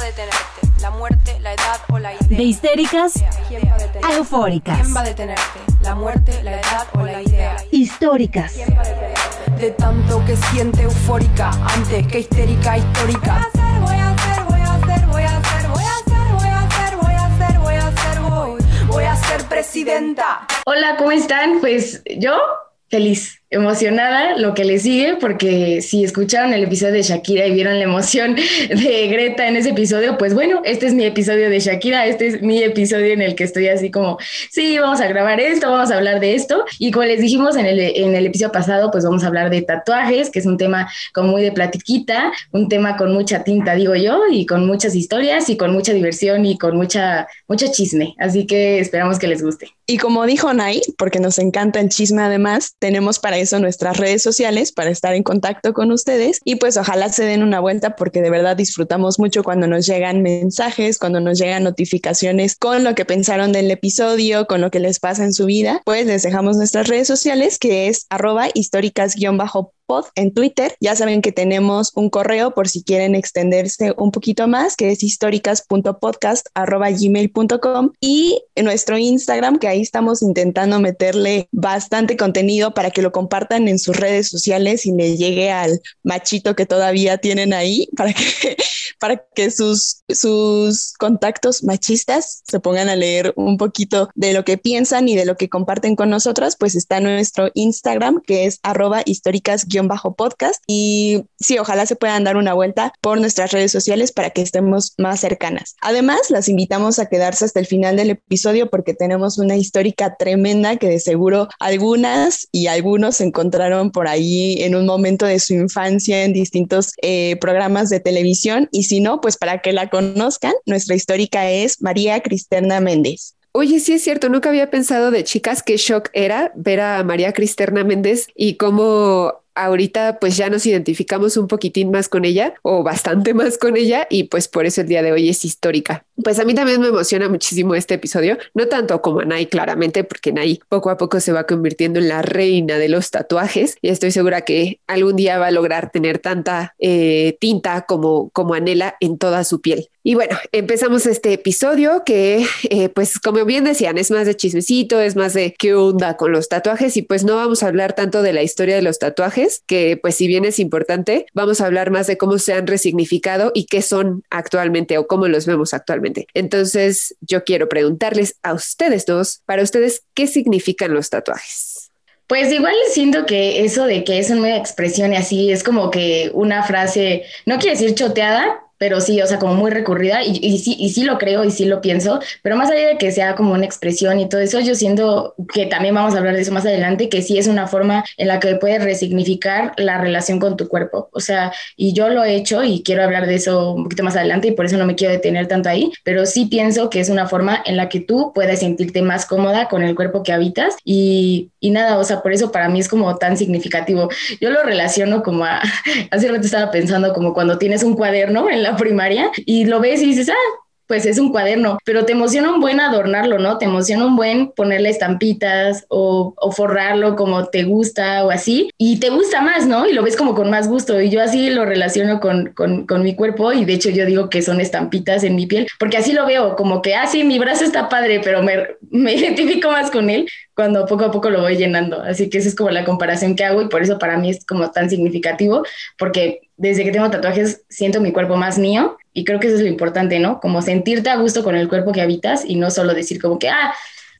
va a detenerte? ¿La muerte, la edad o la idea? De histéricas ¿Quién va a eufóricas. ¿Quién va a detenerte? ¿La muerte, la edad o la idea? Históricas. De tanto que siente eufórica antes que histérica histórica. Voy a hacer, voy a hacer, voy a hacer, voy a hacer, voy a hacer, voy a hacer, voy a hacer, voy, voy a ser presidenta. Hola, ¿cómo están? Pues yo feliz, emocionada lo que le sigue, porque si escucharon el episodio de Shakira y vieron la emoción de Greta en ese episodio, pues bueno, este es mi episodio de Shakira, este es mi episodio en el que estoy así como, sí, vamos a grabar esto, vamos a hablar de esto. Y como les dijimos en el, en el episodio pasado, pues vamos a hablar de tatuajes, que es un tema como muy de platiquita, un tema con mucha tinta, digo yo, y con muchas historias y con mucha diversión y con mucha, mucho chisme. Así que esperamos que les guste. Y como dijo Nay, porque nos encanta el chisme además, tenemos para eso nuestras redes sociales para estar en contacto con ustedes. Y pues ojalá se den una vuelta porque de verdad disfrutamos mucho cuando nos llegan mensajes, cuando nos llegan notificaciones con lo que pensaron del episodio, con lo que les pasa en su vida, pues les dejamos nuestras redes sociales que es arroba históricas-pod en Twitter. Ya saben que tenemos un correo por si quieren extenderse un poquito más, que es históricas.podcast.gmail.com y en nuestro Instagram, que ahí estamos intentando meterle bastante contenido para que lo compartan en sus redes sociales y le llegue al machito que todavía tienen ahí, para que, para que sus, sus contactos machistas se pongan a leer un poquito de lo que piensan y de lo que comparten con nosotras, pues está nuestro Instagram, que es arroba históricas bajo podcast y sí, ojalá se puedan dar una vuelta por nuestras redes sociales para que estemos más cercanas. Además, las invitamos a quedarse hasta el final del episodio porque tenemos una histórica tremenda que de seguro algunas y algunos encontraron por ahí en un momento de su infancia en distintos eh, programas de televisión y si no, pues para que la conozcan, nuestra histórica es María Cristerna Méndez. Oye, sí es cierto, nunca había pensado de chicas qué shock era ver a María Cristerna Méndez y cómo ahorita pues ya nos identificamos un poquitín más con ella o bastante más con ella y pues por eso el día de hoy es histórica. Pues a mí también me emociona muchísimo este episodio, no tanto como a Nay claramente, porque Nay poco a poco se va convirtiendo en la reina de los tatuajes y estoy segura que algún día va a lograr tener tanta eh, tinta como, como anhela en toda su piel. Y bueno, empezamos este episodio que, eh, pues como bien decían, es más de chismecito, es más de qué onda con los tatuajes y pues no vamos a hablar tanto de la historia de los tatuajes, que pues si bien es importante, vamos a hablar más de cómo se han resignificado y qué son actualmente o cómo los vemos actualmente. Entonces, yo quiero preguntarles a ustedes dos, para ustedes, ¿qué significan los tatuajes? Pues igual siento que eso de que es una expresión y así es como que una frase, no quiere decir choteada, pero sí, o sea, como muy recurrida y, y, sí, y sí lo creo y sí lo pienso, pero más allá de que sea como una expresión y todo eso, yo siento que también vamos a hablar de eso más adelante, que sí es una forma en la que puedes resignificar la relación con tu cuerpo, o sea, y yo lo he hecho y quiero hablar de eso un poquito más adelante y por eso no me quiero detener tanto ahí, pero sí pienso que es una forma en la que tú puedes sentirte más cómoda con el cuerpo que habitas y, y nada, o sea, por eso para mí es como tan significativo. Yo lo relaciono como a, hace rato estaba pensando como cuando tienes un cuaderno en la primaria y lo ves y dices, ah, pues es un cuaderno, pero te emociona un buen adornarlo, ¿no? Te emociona un buen ponerle estampitas o, forrarlo como te gusta o así, y te gusta más, ¿no? Y lo ves como con más gusto, y yo así lo relaciono con, con, con mi cuerpo, y de hecho yo digo que son estampitas en mi piel, porque así lo veo, como que, ah, sí, mi brazo está padre, pero me, me identifico más con él cuando poco a poco lo voy llenando, así que esa es como la comparación que hago, y por eso para mí es como tan significativo, porque desde que tengo tatuajes siento mi cuerpo más mío y creo que eso es lo importante, ¿no? Como sentirte a gusto con el cuerpo que habitas y no solo decir como que, ah,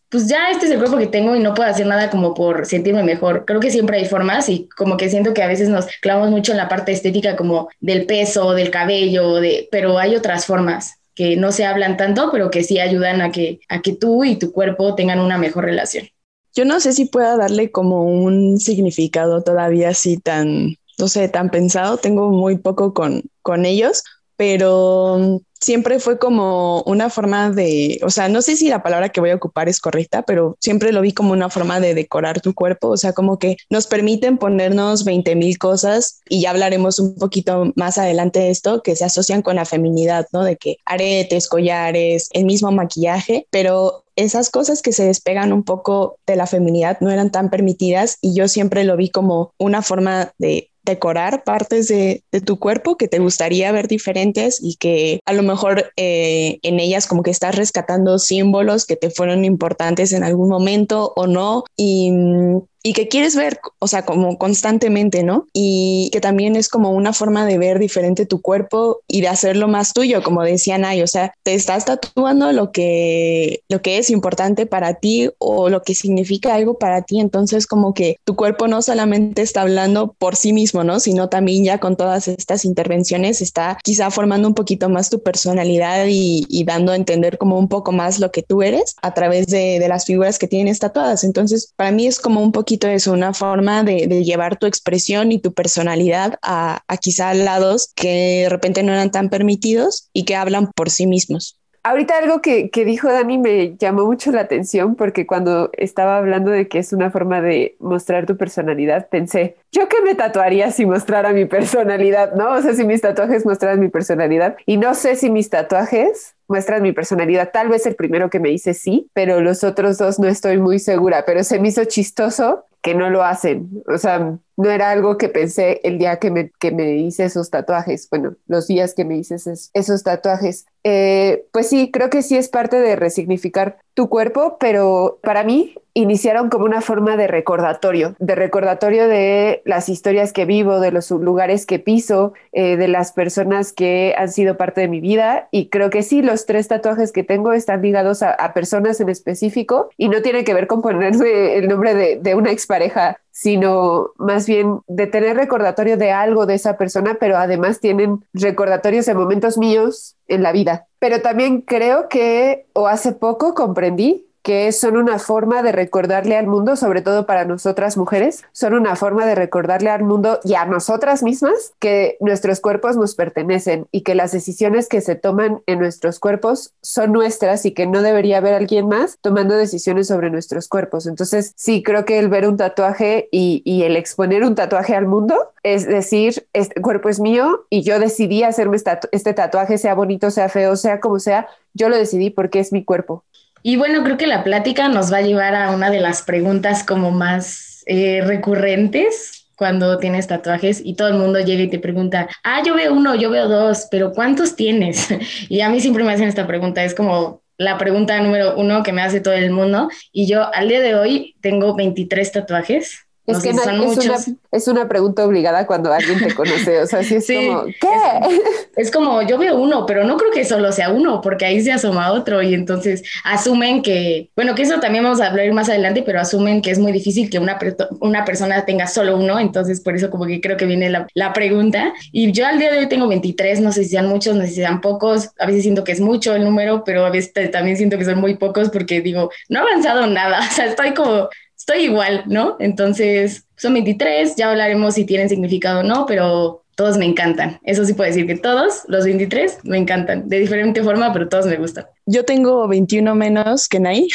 pues ya este es el cuerpo que tengo y no puedo hacer nada como por sentirme mejor. Creo que siempre hay formas y como que siento que a veces nos clavamos mucho en la parte estética como del peso, del cabello, de, pero hay otras formas que no se hablan tanto, pero que sí ayudan a que, a que tú y tu cuerpo tengan una mejor relación. Yo no sé si pueda darle como un significado todavía así tan no sé, tan pensado, tengo muy poco con, con ellos, pero siempre fue como una forma de, o sea, no sé si la palabra que voy a ocupar es correcta, pero siempre lo vi como una forma de decorar tu cuerpo, o sea, como que nos permiten ponernos 20 mil cosas y ya hablaremos un poquito más adelante de esto, que se asocian con la feminidad, ¿no? De que aretes, collares, el mismo maquillaje, pero esas cosas que se despegan un poco de la feminidad no eran tan permitidas y yo siempre lo vi como una forma de decorar partes de, tu cuerpo que te gustaría ver diferentes y que a lo mejor eh, en ellas como que estás rescatando símbolos que te fueron importantes en algún momento o no. Y mm, y que quieres ver, o sea, como constantemente, ¿no? Y que también es como una forma de ver diferente tu cuerpo y de hacerlo más tuyo, como decía Nay, o sea, te estás tatuando lo que, lo que es importante para ti o lo que significa algo para ti, entonces como que tu cuerpo no solamente está hablando por sí mismo, ¿no? Sino también ya con todas estas intervenciones está quizá formando un poquito más tu personalidad y, dando a entender como un poco más lo que tú eres a través de, de las figuras que tienes tatuadas. Entonces, para mí es como un poquito es una forma de, llevar tu expresión y tu personalidad a, a quizá lados que de repente no eran tan permitidos y que hablan por sí mismos. Ahorita algo que, que, dijo Dani me llamó mucho la atención porque cuando estaba hablando de que es una forma de mostrar tu personalidad, pensé, ¿yo qué me tatuaría si mostrara mi personalidad? ¿No? O sea, si mis tatuajes mostraran mi personalidad. Y no sé si mis tatuajes muestran mi personalidad. Tal vez el primero que me hice sí, pero los otros dos no estoy muy segura, pero se me hizo chistoso que no lo hacen. O sea, no era algo que pensé el día que me, que me hice esos tatuajes, bueno, los días que me hice esos, tatuajes. Eh, pues sí, creo que sí es parte de resignificar tu cuerpo, pero para mí iniciaron como una forma de recordatorio, de recordatorio de las historias que vivo, de los lugares que piso, eh, de las personas que han sido parte de mi vida. Y creo que sí, los tres tatuajes que tengo están ligados a, personas en específico y no tiene que ver con ponerme el nombre de, de una expareja sino más bien de tener recordatorio de algo de esa persona, pero además tienen recordatorios de momentos míos en la vida. Pero también creo que, o hace poco comprendí que son una forma de recordarle al mundo, sobre todo para nosotras mujeres, son una forma de recordarle al mundo y a nosotras mismas que nuestros cuerpos nos pertenecen y que las decisiones que se toman en nuestros cuerpos son nuestras y que no debería haber alguien más tomando decisiones sobre nuestros cuerpos. Entonces, sí, creo que el ver un tatuaje y, el exponer un tatuaje al mundo es decir, este cuerpo es mío y yo decidí hacerme este tatuaje, sea bonito, sea feo, sea como sea, yo lo decidí porque es mi cuerpo. Y bueno, creo que la plática nos va a llevar a una de las preguntas como más eh, recurrentes cuando tienes tatuajes y todo el mundo llega y te pregunta, ah, yo veo uno, yo veo dos, pero ¿cuántos tienes? y a mí siempre me hacen esta pregunta, es como la pregunta número uno que me hace todo el mundo. Y yo al día de hoy tengo 23 tatuajes. Es que no, es, una, es, una, pregunta obligada cuando alguien te conoce. O sea, si es como, ¿qué? Es, como, yo veo uno, pero no creo que solo sea uno, porque ahí se asoma otro y entonces asumen que, bueno, que eso también vamos a hablar más adelante, pero asumen que es muy difícil que una, una persona tenga solo uno. Entonces, por eso como que creo que viene la, la pregunta. Y yo al día de hoy tengo 23, no sé si sean muchos, no sé si sean pocos. A veces siento que es mucho el número, pero a veces también siento que son muy pocos porque digo, no he avanzado nada. O sea, estoy como estoy igual, ¿no? Entonces, son 23, ya hablaremos si tienen significado o no, pero todos me encantan. Eso sí puedo decir que todos, los 23, me encantan. De diferente forma, pero todos me gustan. Yo tengo 21 menos que Nay,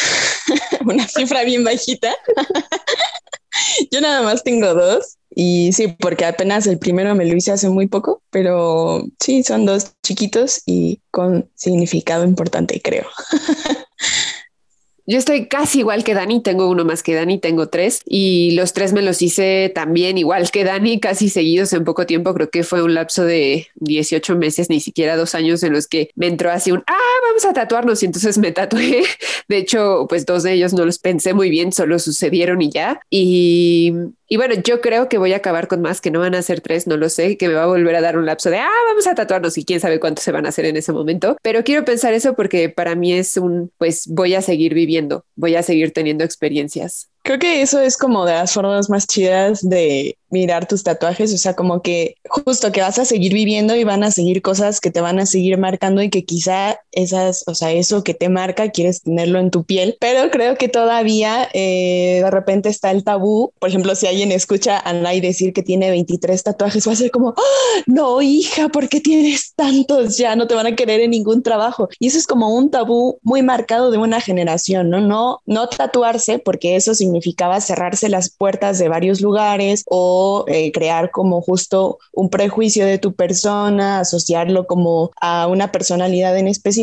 una cifra bien bajita. Yo nada más tengo dos. Y sí, porque apenas el primero me lo hice hace muy poco, pero sí, son dos chiquitos y con significado importante, creo. Yo estoy casi igual que Dani, tengo uno más que Dani, tengo tres y los tres me los hice también igual que Dani, casi seguidos en poco tiempo, creo que fue un lapso de 18 meses, ni siquiera dos años en los que me entró así un, ah, vamos a tatuarnos y entonces me tatué. De hecho, pues dos de ellos no los pensé muy bien, solo sucedieron y ya. Y y bueno, yo creo que voy a acabar con más, que no van a ser tres, no lo sé, que me va a volver a dar un lapso de, ah, vamos a tatuarnos y quién sabe cuántos se van a hacer en ese momento. Pero quiero pensar eso porque para mí es un, pues voy a seguir viviendo, voy a seguir teniendo experiencias. Creo que eso es como de las formas más chidas de mirar tus tatuajes, o sea, como que justo que vas a seguir viviendo y van a seguir cosas que te van a seguir marcando y que quizá esas, o sea, eso que te marca quieres tenerlo en tu piel, pero creo que todavía eh, de repente está el tabú, por ejemplo, si alguien escucha a Nay decir que tiene 23 tatuajes, va a ser como, ¡Ah! no, hija, ¿por qué tienes tantos? Ya no te van a querer en ningún trabajo. Y eso es como un tabú muy marcado de una generación, ¿no? No, no tatuarse porque eso significa significaba cerrarse las puertas de varios lugares o eh, crear como justo un prejuicio de tu persona, asociarlo como a una personalidad en específico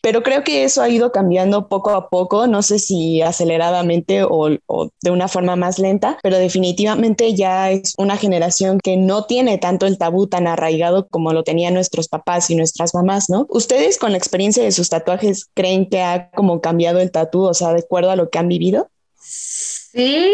pero creo que eso ha ido cambiando poco a poco, no sé si aceleradamente o, de una forma más lenta, pero definitivamente ya es una generación que no tiene tanto el tabú tan arraigado como lo tenían nuestros papás y nuestras mamás, ¿no? ¿Ustedes con la experiencia de sus tatuajes creen que ha como cambiado el tatú, o sea, de acuerdo a lo que han vivido? Sí,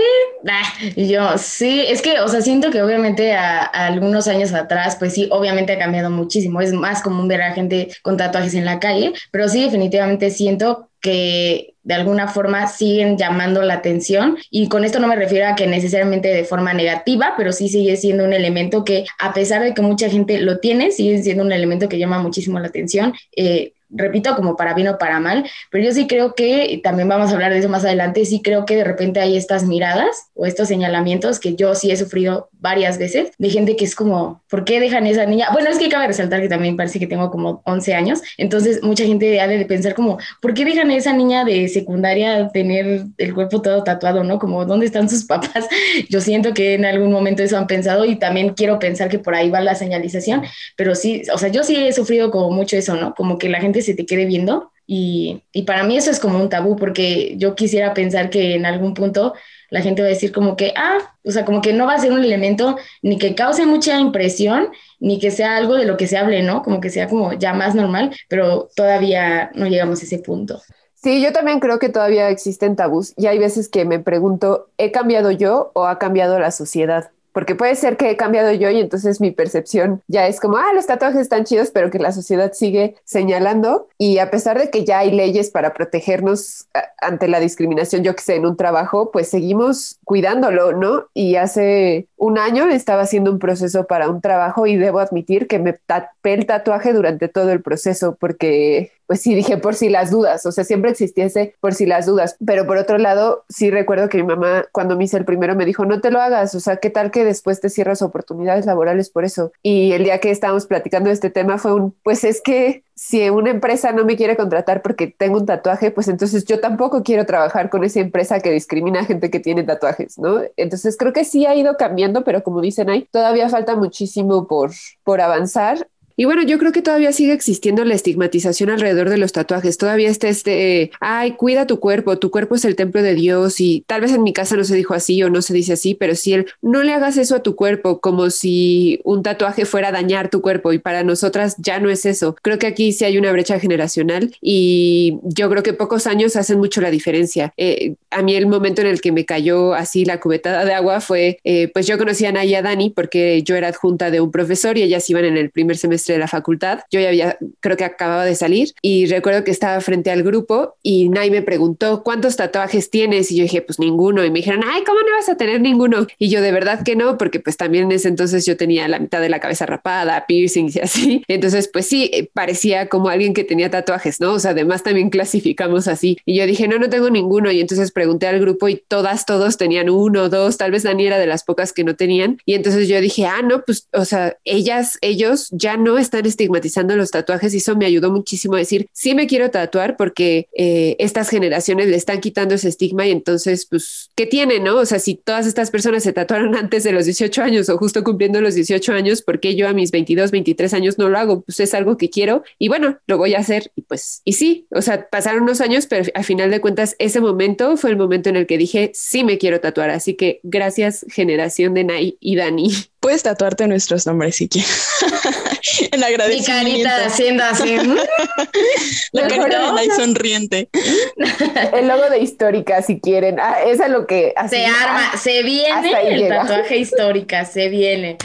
yo sí, es que, o sea, siento que obviamente a, algunos años atrás, pues sí, obviamente ha cambiado muchísimo. Es más común ver a gente con tatuajes en la calle, pero sí, definitivamente siento que de alguna forma siguen llamando la atención y con esto no me refiero a que necesariamente de forma negativa, pero sí sigue siendo un elemento que a pesar de que mucha gente lo tiene, sigue siendo un elemento que llama muchísimo la atención. Eh, repito, como para bien o para mal, pero yo sí creo que, también vamos a hablar de eso más adelante, sí creo que de repente hay estas miradas o estos señalamientos que yo sí he sufrido varias veces de gente que es como, ¿por qué dejan esa niña? Bueno, es que cabe resaltar que también parece que tengo como 11 años, entonces mucha gente ha de pensar como, ¿por qué dejan a esa niña de secundaria tener el cuerpo todo tatuado, no? Como, ¿dónde están sus papás? Yo siento que en algún momento eso han pensado y también quiero pensar que por ahí va la señalización, pero sí, o sea, yo sí he sufrido como mucho eso, ¿no? Como que la gente se te quede viendo y, y para mí eso es como un tabú porque yo quisiera pensar que en algún punto la gente va a decir como que, ah, o sea, como que no va a ser un elemento ni que cause mucha impresión, ni que sea algo de lo que se hable, ¿no? Como que sea como ya más normal, pero todavía no llegamos a ese punto. Sí, yo también creo que todavía existen tabús y hay veces que me pregunto, ¿he cambiado yo o ha cambiado la sociedad? Porque puede ser que he cambiado yo y entonces mi percepción ya es como, ah, los tatuajes están chidos, pero que la sociedad sigue señalando y a pesar de que ya hay leyes para protegernos ante la discriminación, yo que sé, en un trabajo, pues seguimos cuidándolo, ¿no? Y hace un año estaba haciendo un proceso para un trabajo y debo admitir que me tapé el tatuaje durante todo el proceso porque pues sí dije por si las dudas, o sea, siempre existiese por si las dudas, pero por otro lado, sí recuerdo que mi mamá cuando me hice el primero me dijo, no te lo hagas, o sea, ¿qué tal que después te cierras oportunidades laborales por eso? Y el día que estábamos platicando de este tema fue un, pues es que si una empresa no me quiere contratar porque tengo un tatuaje, pues entonces yo tampoco quiero trabajar con esa empresa que discrimina a gente que tiene tatuajes, ¿no? Entonces creo que sí ha ido cambiando, pero como dicen ahí, todavía falta muchísimo por, por avanzar y bueno, yo creo que todavía sigue existiendo la estigmatización alrededor de los tatuajes. Todavía está este, ay, cuida tu cuerpo, tu cuerpo es el templo de Dios y tal vez en mi casa no se dijo así o no se dice así, pero si él, no le hagas eso a tu cuerpo como si un tatuaje fuera a dañar tu cuerpo y para nosotras ya no es eso. Creo que aquí sí hay una brecha generacional y yo creo que pocos años hacen mucho la diferencia. Eh, a mí el momento en el que me cayó así la cubetada de agua fue, eh, pues yo conocía a Naya Dani porque yo era adjunta de un profesor y ellas iban en el primer semestre de la facultad. Yo ya había, creo que acababa de salir y recuerdo que estaba frente al grupo y Nay me preguntó, ¿cuántos tatuajes tienes? Y yo dije, pues ninguno. Y me dijeron, ay, ¿cómo no vas a tener ninguno? Y yo de verdad que no, porque pues también en ese entonces yo tenía la mitad de la cabeza rapada, piercings y así. Entonces, pues sí, eh, parecía como alguien que tenía tatuajes, ¿no? O sea, además también clasificamos así. Y yo dije, no, no tengo ninguno. Y entonces pregunté al grupo y todas, todos tenían uno, dos, tal vez Dani era de las pocas que no tenían. Y entonces yo dije, ah, no, pues, o sea, ellas, ellos ya no están estigmatizando los tatuajes y eso me ayudó muchísimo a decir, sí me quiero tatuar porque eh, estas generaciones le están quitando ese estigma y entonces, pues, ¿qué tiene, no? O sea, si todas estas personas se tatuaron antes de los 18 años o justo cumpliendo los 18 años, ¿por qué yo a mis 22, 23 años no lo hago? Pues es algo que quiero y bueno, lo voy a hacer y pues, y sí, o sea, pasaron unos años, pero al final de cuentas, ese momento fue el momento en el que dije, sí me quiero tatuar, así que gracias generación de Nay y Dani. Puedes tatuarte nuestros nombres si quieres. en agradecimiento. Mi carita haciendo así. la carita de sonriente. El logo de histórica, si quieren. Ah, es lo que Se arma, se viene el tatuaje histórica, se viene.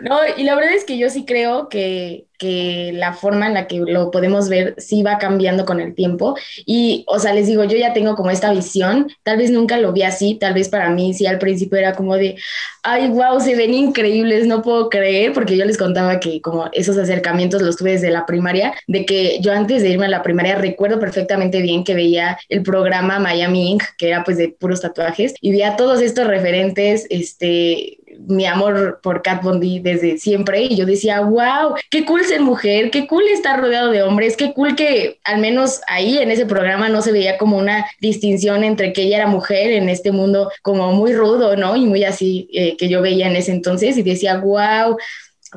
No, y la verdad es que yo sí creo que, que la forma en la que lo podemos ver sí va cambiando con el tiempo. Y, o sea, les digo, yo ya tengo como esta visión, tal vez nunca lo vi así, tal vez para mí sí al principio era como de, ay, wow, se ven increíbles, no puedo creer, porque yo les contaba que como esos acercamientos los tuve desde la primaria, de que yo antes de irme a la primaria recuerdo perfectamente bien que veía el programa Miami Inc., que era pues de puros tatuajes, y veía todos estos referentes, este, mi amor por Kat Bondi desde siempre y yo decía, wow, qué cool ser mujer, qué cool estar rodeado de hombres, qué cool que al menos ahí en ese programa no se veía como una distinción entre que ella era mujer en este mundo como muy rudo, ¿no? Y muy así eh, que yo veía en ese entonces y decía, wow,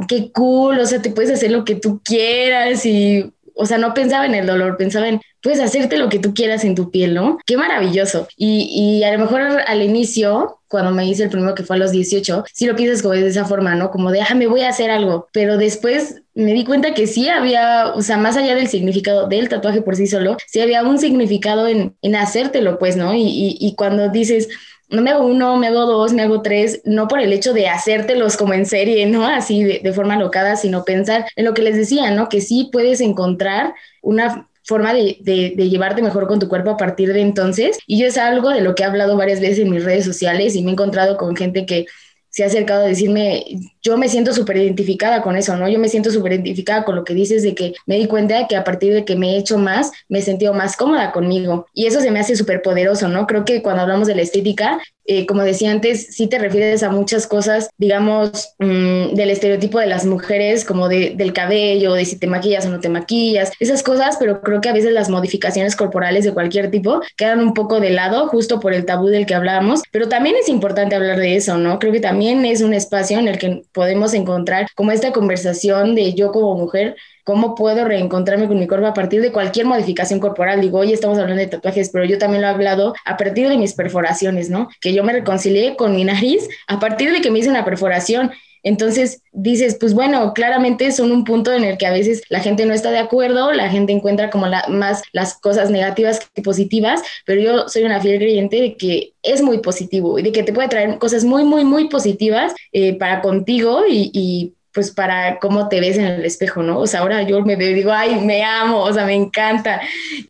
qué cool, o sea, te puedes hacer lo que tú quieras y o sea, no pensaba en el dolor, pensaba en, puedes hacerte lo que tú quieras en tu piel, ¿no? Qué maravilloso. Y, y a lo mejor al inicio, cuando me hice el primero que fue a los 18, sí lo piensas como de esa forma, ¿no? Como de, ah, me voy a hacer algo. Pero después me di cuenta que sí había, o sea, más allá del significado del tatuaje por sí solo, sí había un significado en, en hacértelo, pues, ¿no? Y, y, y cuando dices, no me hago uno, me hago dos, me hago tres, no por el hecho de hacértelos como en serie, ¿no? Así de, de forma locada, sino pensar en lo que les decía, ¿no? Que sí puedes encontrar una forma de, de, de, llevarte mejor con tu cuerpo a partir de entonces. Y yo es algo de lo que he hablado varias veces en mis redes sociales y me he encontrado con gente que se ha acercado a decirme, yo me siento súper identificada con eso, ¿no? Yo me siento súper identificada con lo que dices de que me di cuenta de que a partir de que me he hecho más, me he sentido más cómoda conmigo. Y eso se me hace súper poderoso, ¿no? Creo que cuando hablamos de la estética, eh, como decía antes, sí te refieres a muchas cosas, digamos, mmm, del estereotipo de las mujeres, como de, del cabello, de si te maquillas o no te maquillas, esas cosas, pero creo que a veces las modificaciones corporales de cualquier tipo quedan un poco de lado, justo por el tabú del que hablábamos, pero también es importante hablar de eso, ¿no? Creo que también es un espacio en el que podemos encontrar como esta conversación de yo como mujer cómo puedo reencontrarme con mi cuerpo a partir de cualquier modificación corporal. Digo, hoy estamos hablando de tatuajes, pero yo también lo he hablado a partir de mis perforaciones, ¿no? Que yo me reconcilié con mi nariz a partir de que me hice una perforación. Entonces dices, pues bueno, claramente son un punto en el que a veces la gente no está de acuerdo, la gente encuentra como la, más las cosas negativas que positivas, pero yo soy una fiel creyente de que es muy positivo y de que te puede traer cosas muy, muy, muy positivas eh, para contigo y, y pues para cómo te ves en el espejo, ¿no? O sea, ahora yo me digo, ay, me amo, o sea, me encanta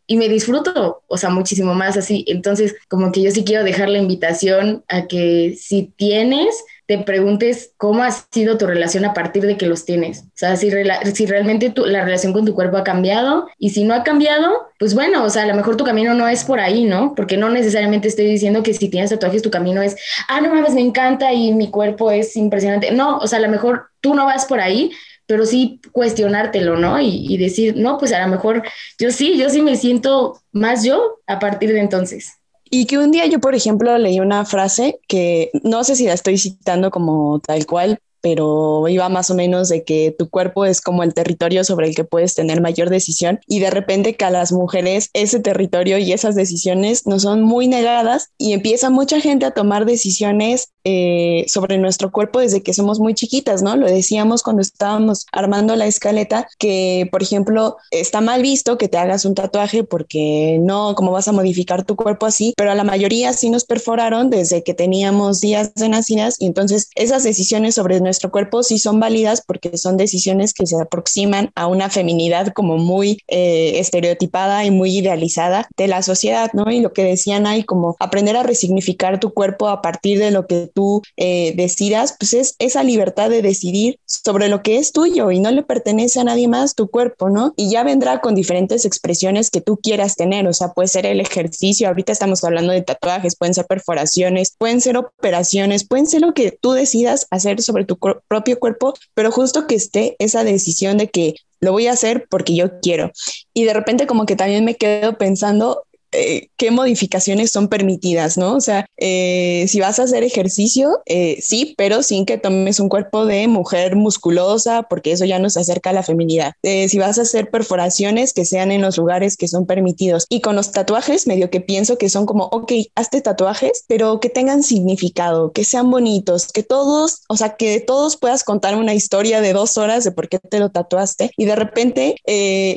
y me disfruto, o sea, muchísimo más así. Entonces, como que yo sí quiero dejar la invitación a que si tienes te preguntes cómo ha sido tu relación a partir de que los tienes. O sea, si, realmente tu, la relación con tu cuerpo ha cambiado y si no ha cambiado, pues bueno, o sea, a lo mejor tu camino no es por ahí, ¿no? Porque no necesariamente estoy diciendo que si tienes tatuajes tu camino es, ah, no mames, me encanta y mi cuerpo es impresionante. No, o sea, a lo mejor tú no vas por ahí, pero sí cuestionártelo, ¿no? Y, y decir, no, pues a lo mejor yo sí, yo sí me siento más yo a partir de entonces. Y que un día yo, por ejemplo, leí una frase que no sé si la estoy citando como tal cual, pero iba más o menos de que tu cuerpo es como el territorio sobre el que puedes tener mayor decisión y de repente que a las mujeres ese territorio y esas decisiones no son muy negadas y empieza mucha gente a tomar decisiones eh, sobre nuestro cuerpo desde que somos muy chiquitas, ¿no? Lo decíamos cuando estábamos armando la escaleta, que por ejemplo está mal visto que te hagas un tatuaje porque no, ¿cómo vas a modificar tu cuerpo así? Pero a la mayoría sí nos perforaron desde que teníamos días de nacidas y entonces esas decisiones sobre nuestro nuestro cuerpo sí son válidas porque son decisiones que se aproximan a una feminidad como muy eh, estereotipada y muy idealizada de la sociedad, ¿no? Y lo que decían ahí, como aprender a resignificar tu cuerpo a partir de lo que tú eh, decidas, pues es esa libertad de decidir sobre lo que es tuyo y no le pertenece a nadie más tu cuerpo, ¿no? Y ya vendrá con diferentes expresiones que tú quieras tener, o sea, puede ser el ejercicio, ahorita estamos hablando de tatuajes, pueden ser perforaciones, pueden ser operaciones, pueden ser lo que tú decidas hacer sobre tu propio cuerpo, pero justo que esté esa decisión de que lo voy a hacer porque yo quiero. Y de repente como que también me quedo pensando eh, qué modificaciones son permitidas, ¿no? O sea, eh, si vas a hacer ejercicio, eh, sí, pero sin que tomes un cuerpo de mujer musculosa, porque eso ya nos acerca a la feminidad. si vas a hacer perforaciones, que sean en los lugares que son permitidos. Y con los tatuajes, medio que pienso que son como, ok, hazte tatuajes, pero que tengan significado, que sean bonitos, que todos, o sea, que todos puedas contar una historia de dos horas de por qué te lo tatuaste. Y de repente,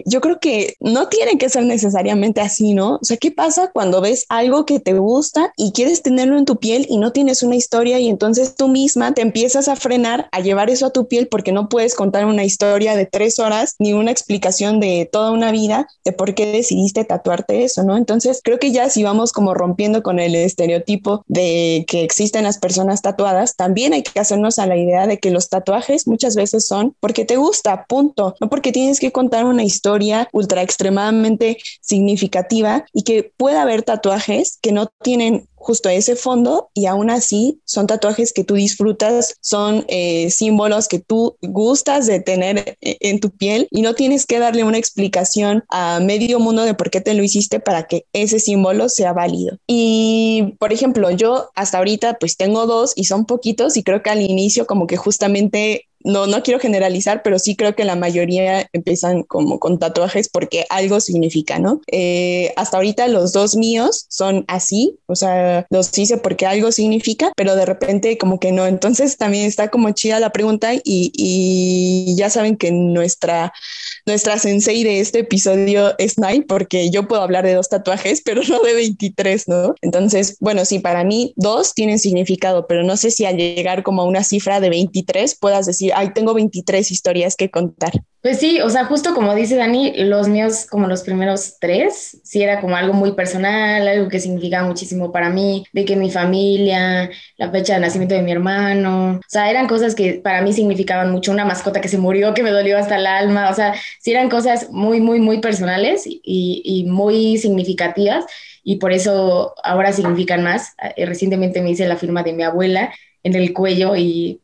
yo creo que no tienen que ser necesariamente así, ¿no? O sea, ¿qué pasa cuando ves algo que te gusta y quieres tenerlo en tu piel y no tienes una historia y entonces tú misma te empiezas a frenar a llevar eso a tu piel porque no puedes contar una historia de tres horas ni una explicación de toda una vida de por qué decidiste tatuarte eso, ¿no? Entonces creo que ya si vamos como rompiendo con el estereotipo de que existen las personas tatuadas, también hay que hacernos a la idea de que los tatuajes muchas veces son porque te gusta, punto, no porque tienes que contar una historia ultra extremadamente significativa y que puede haber tatuajes que no tienen justo ese fondo y aún así son tatuajes que tú disfrutas, son eh, símbolos que tú gustas de tener eh, en tu piel y no tienes que darle una explicación a medio mundo de por qué te lo hiciste para que ese símbolo sea válido. Y por ejemplo, yo hasta ahorita pues tengo dos y son poquitos y creo que al inicio como que justamente no, no quiero generalizar, pero sí creo que la mayoría empiezan como con tatuajes porque algo significa, ¿no? Eh, hasta ahorita los dos míos son así, o sea, los hice porque algo significa, pero de repente como que no. Entonces también está como chida la pregunta y, y ya saben que nuestra, nuestra sensei de este episodio es Nai, porque yo puedo hablar de dos tatuajes, pero no de 23, ¿no? Entonces, bueno, sí, para mí dos tienen significado, pero no sé si al llegar como a una cifra de 23 puedas decir, ay, tengo 23 historias que contar. Pues sí, o sea, justo como dice Dani, los míos como los primeros tres, sí era como algo muy personal, algo que significaba muchísimo para mí, de que mi familia, la fecha de nacimiento de mi hermano, o sea, eran cosas que para mí significaban mucho, una mascota que se murió, que me dolió hasta el alma, o sea, sí eran cosas muy, muy, muy personales y, y muy significativas y por eso ahora significan más. Eh, recientemente me hice la firma de mi abuela en el cuello y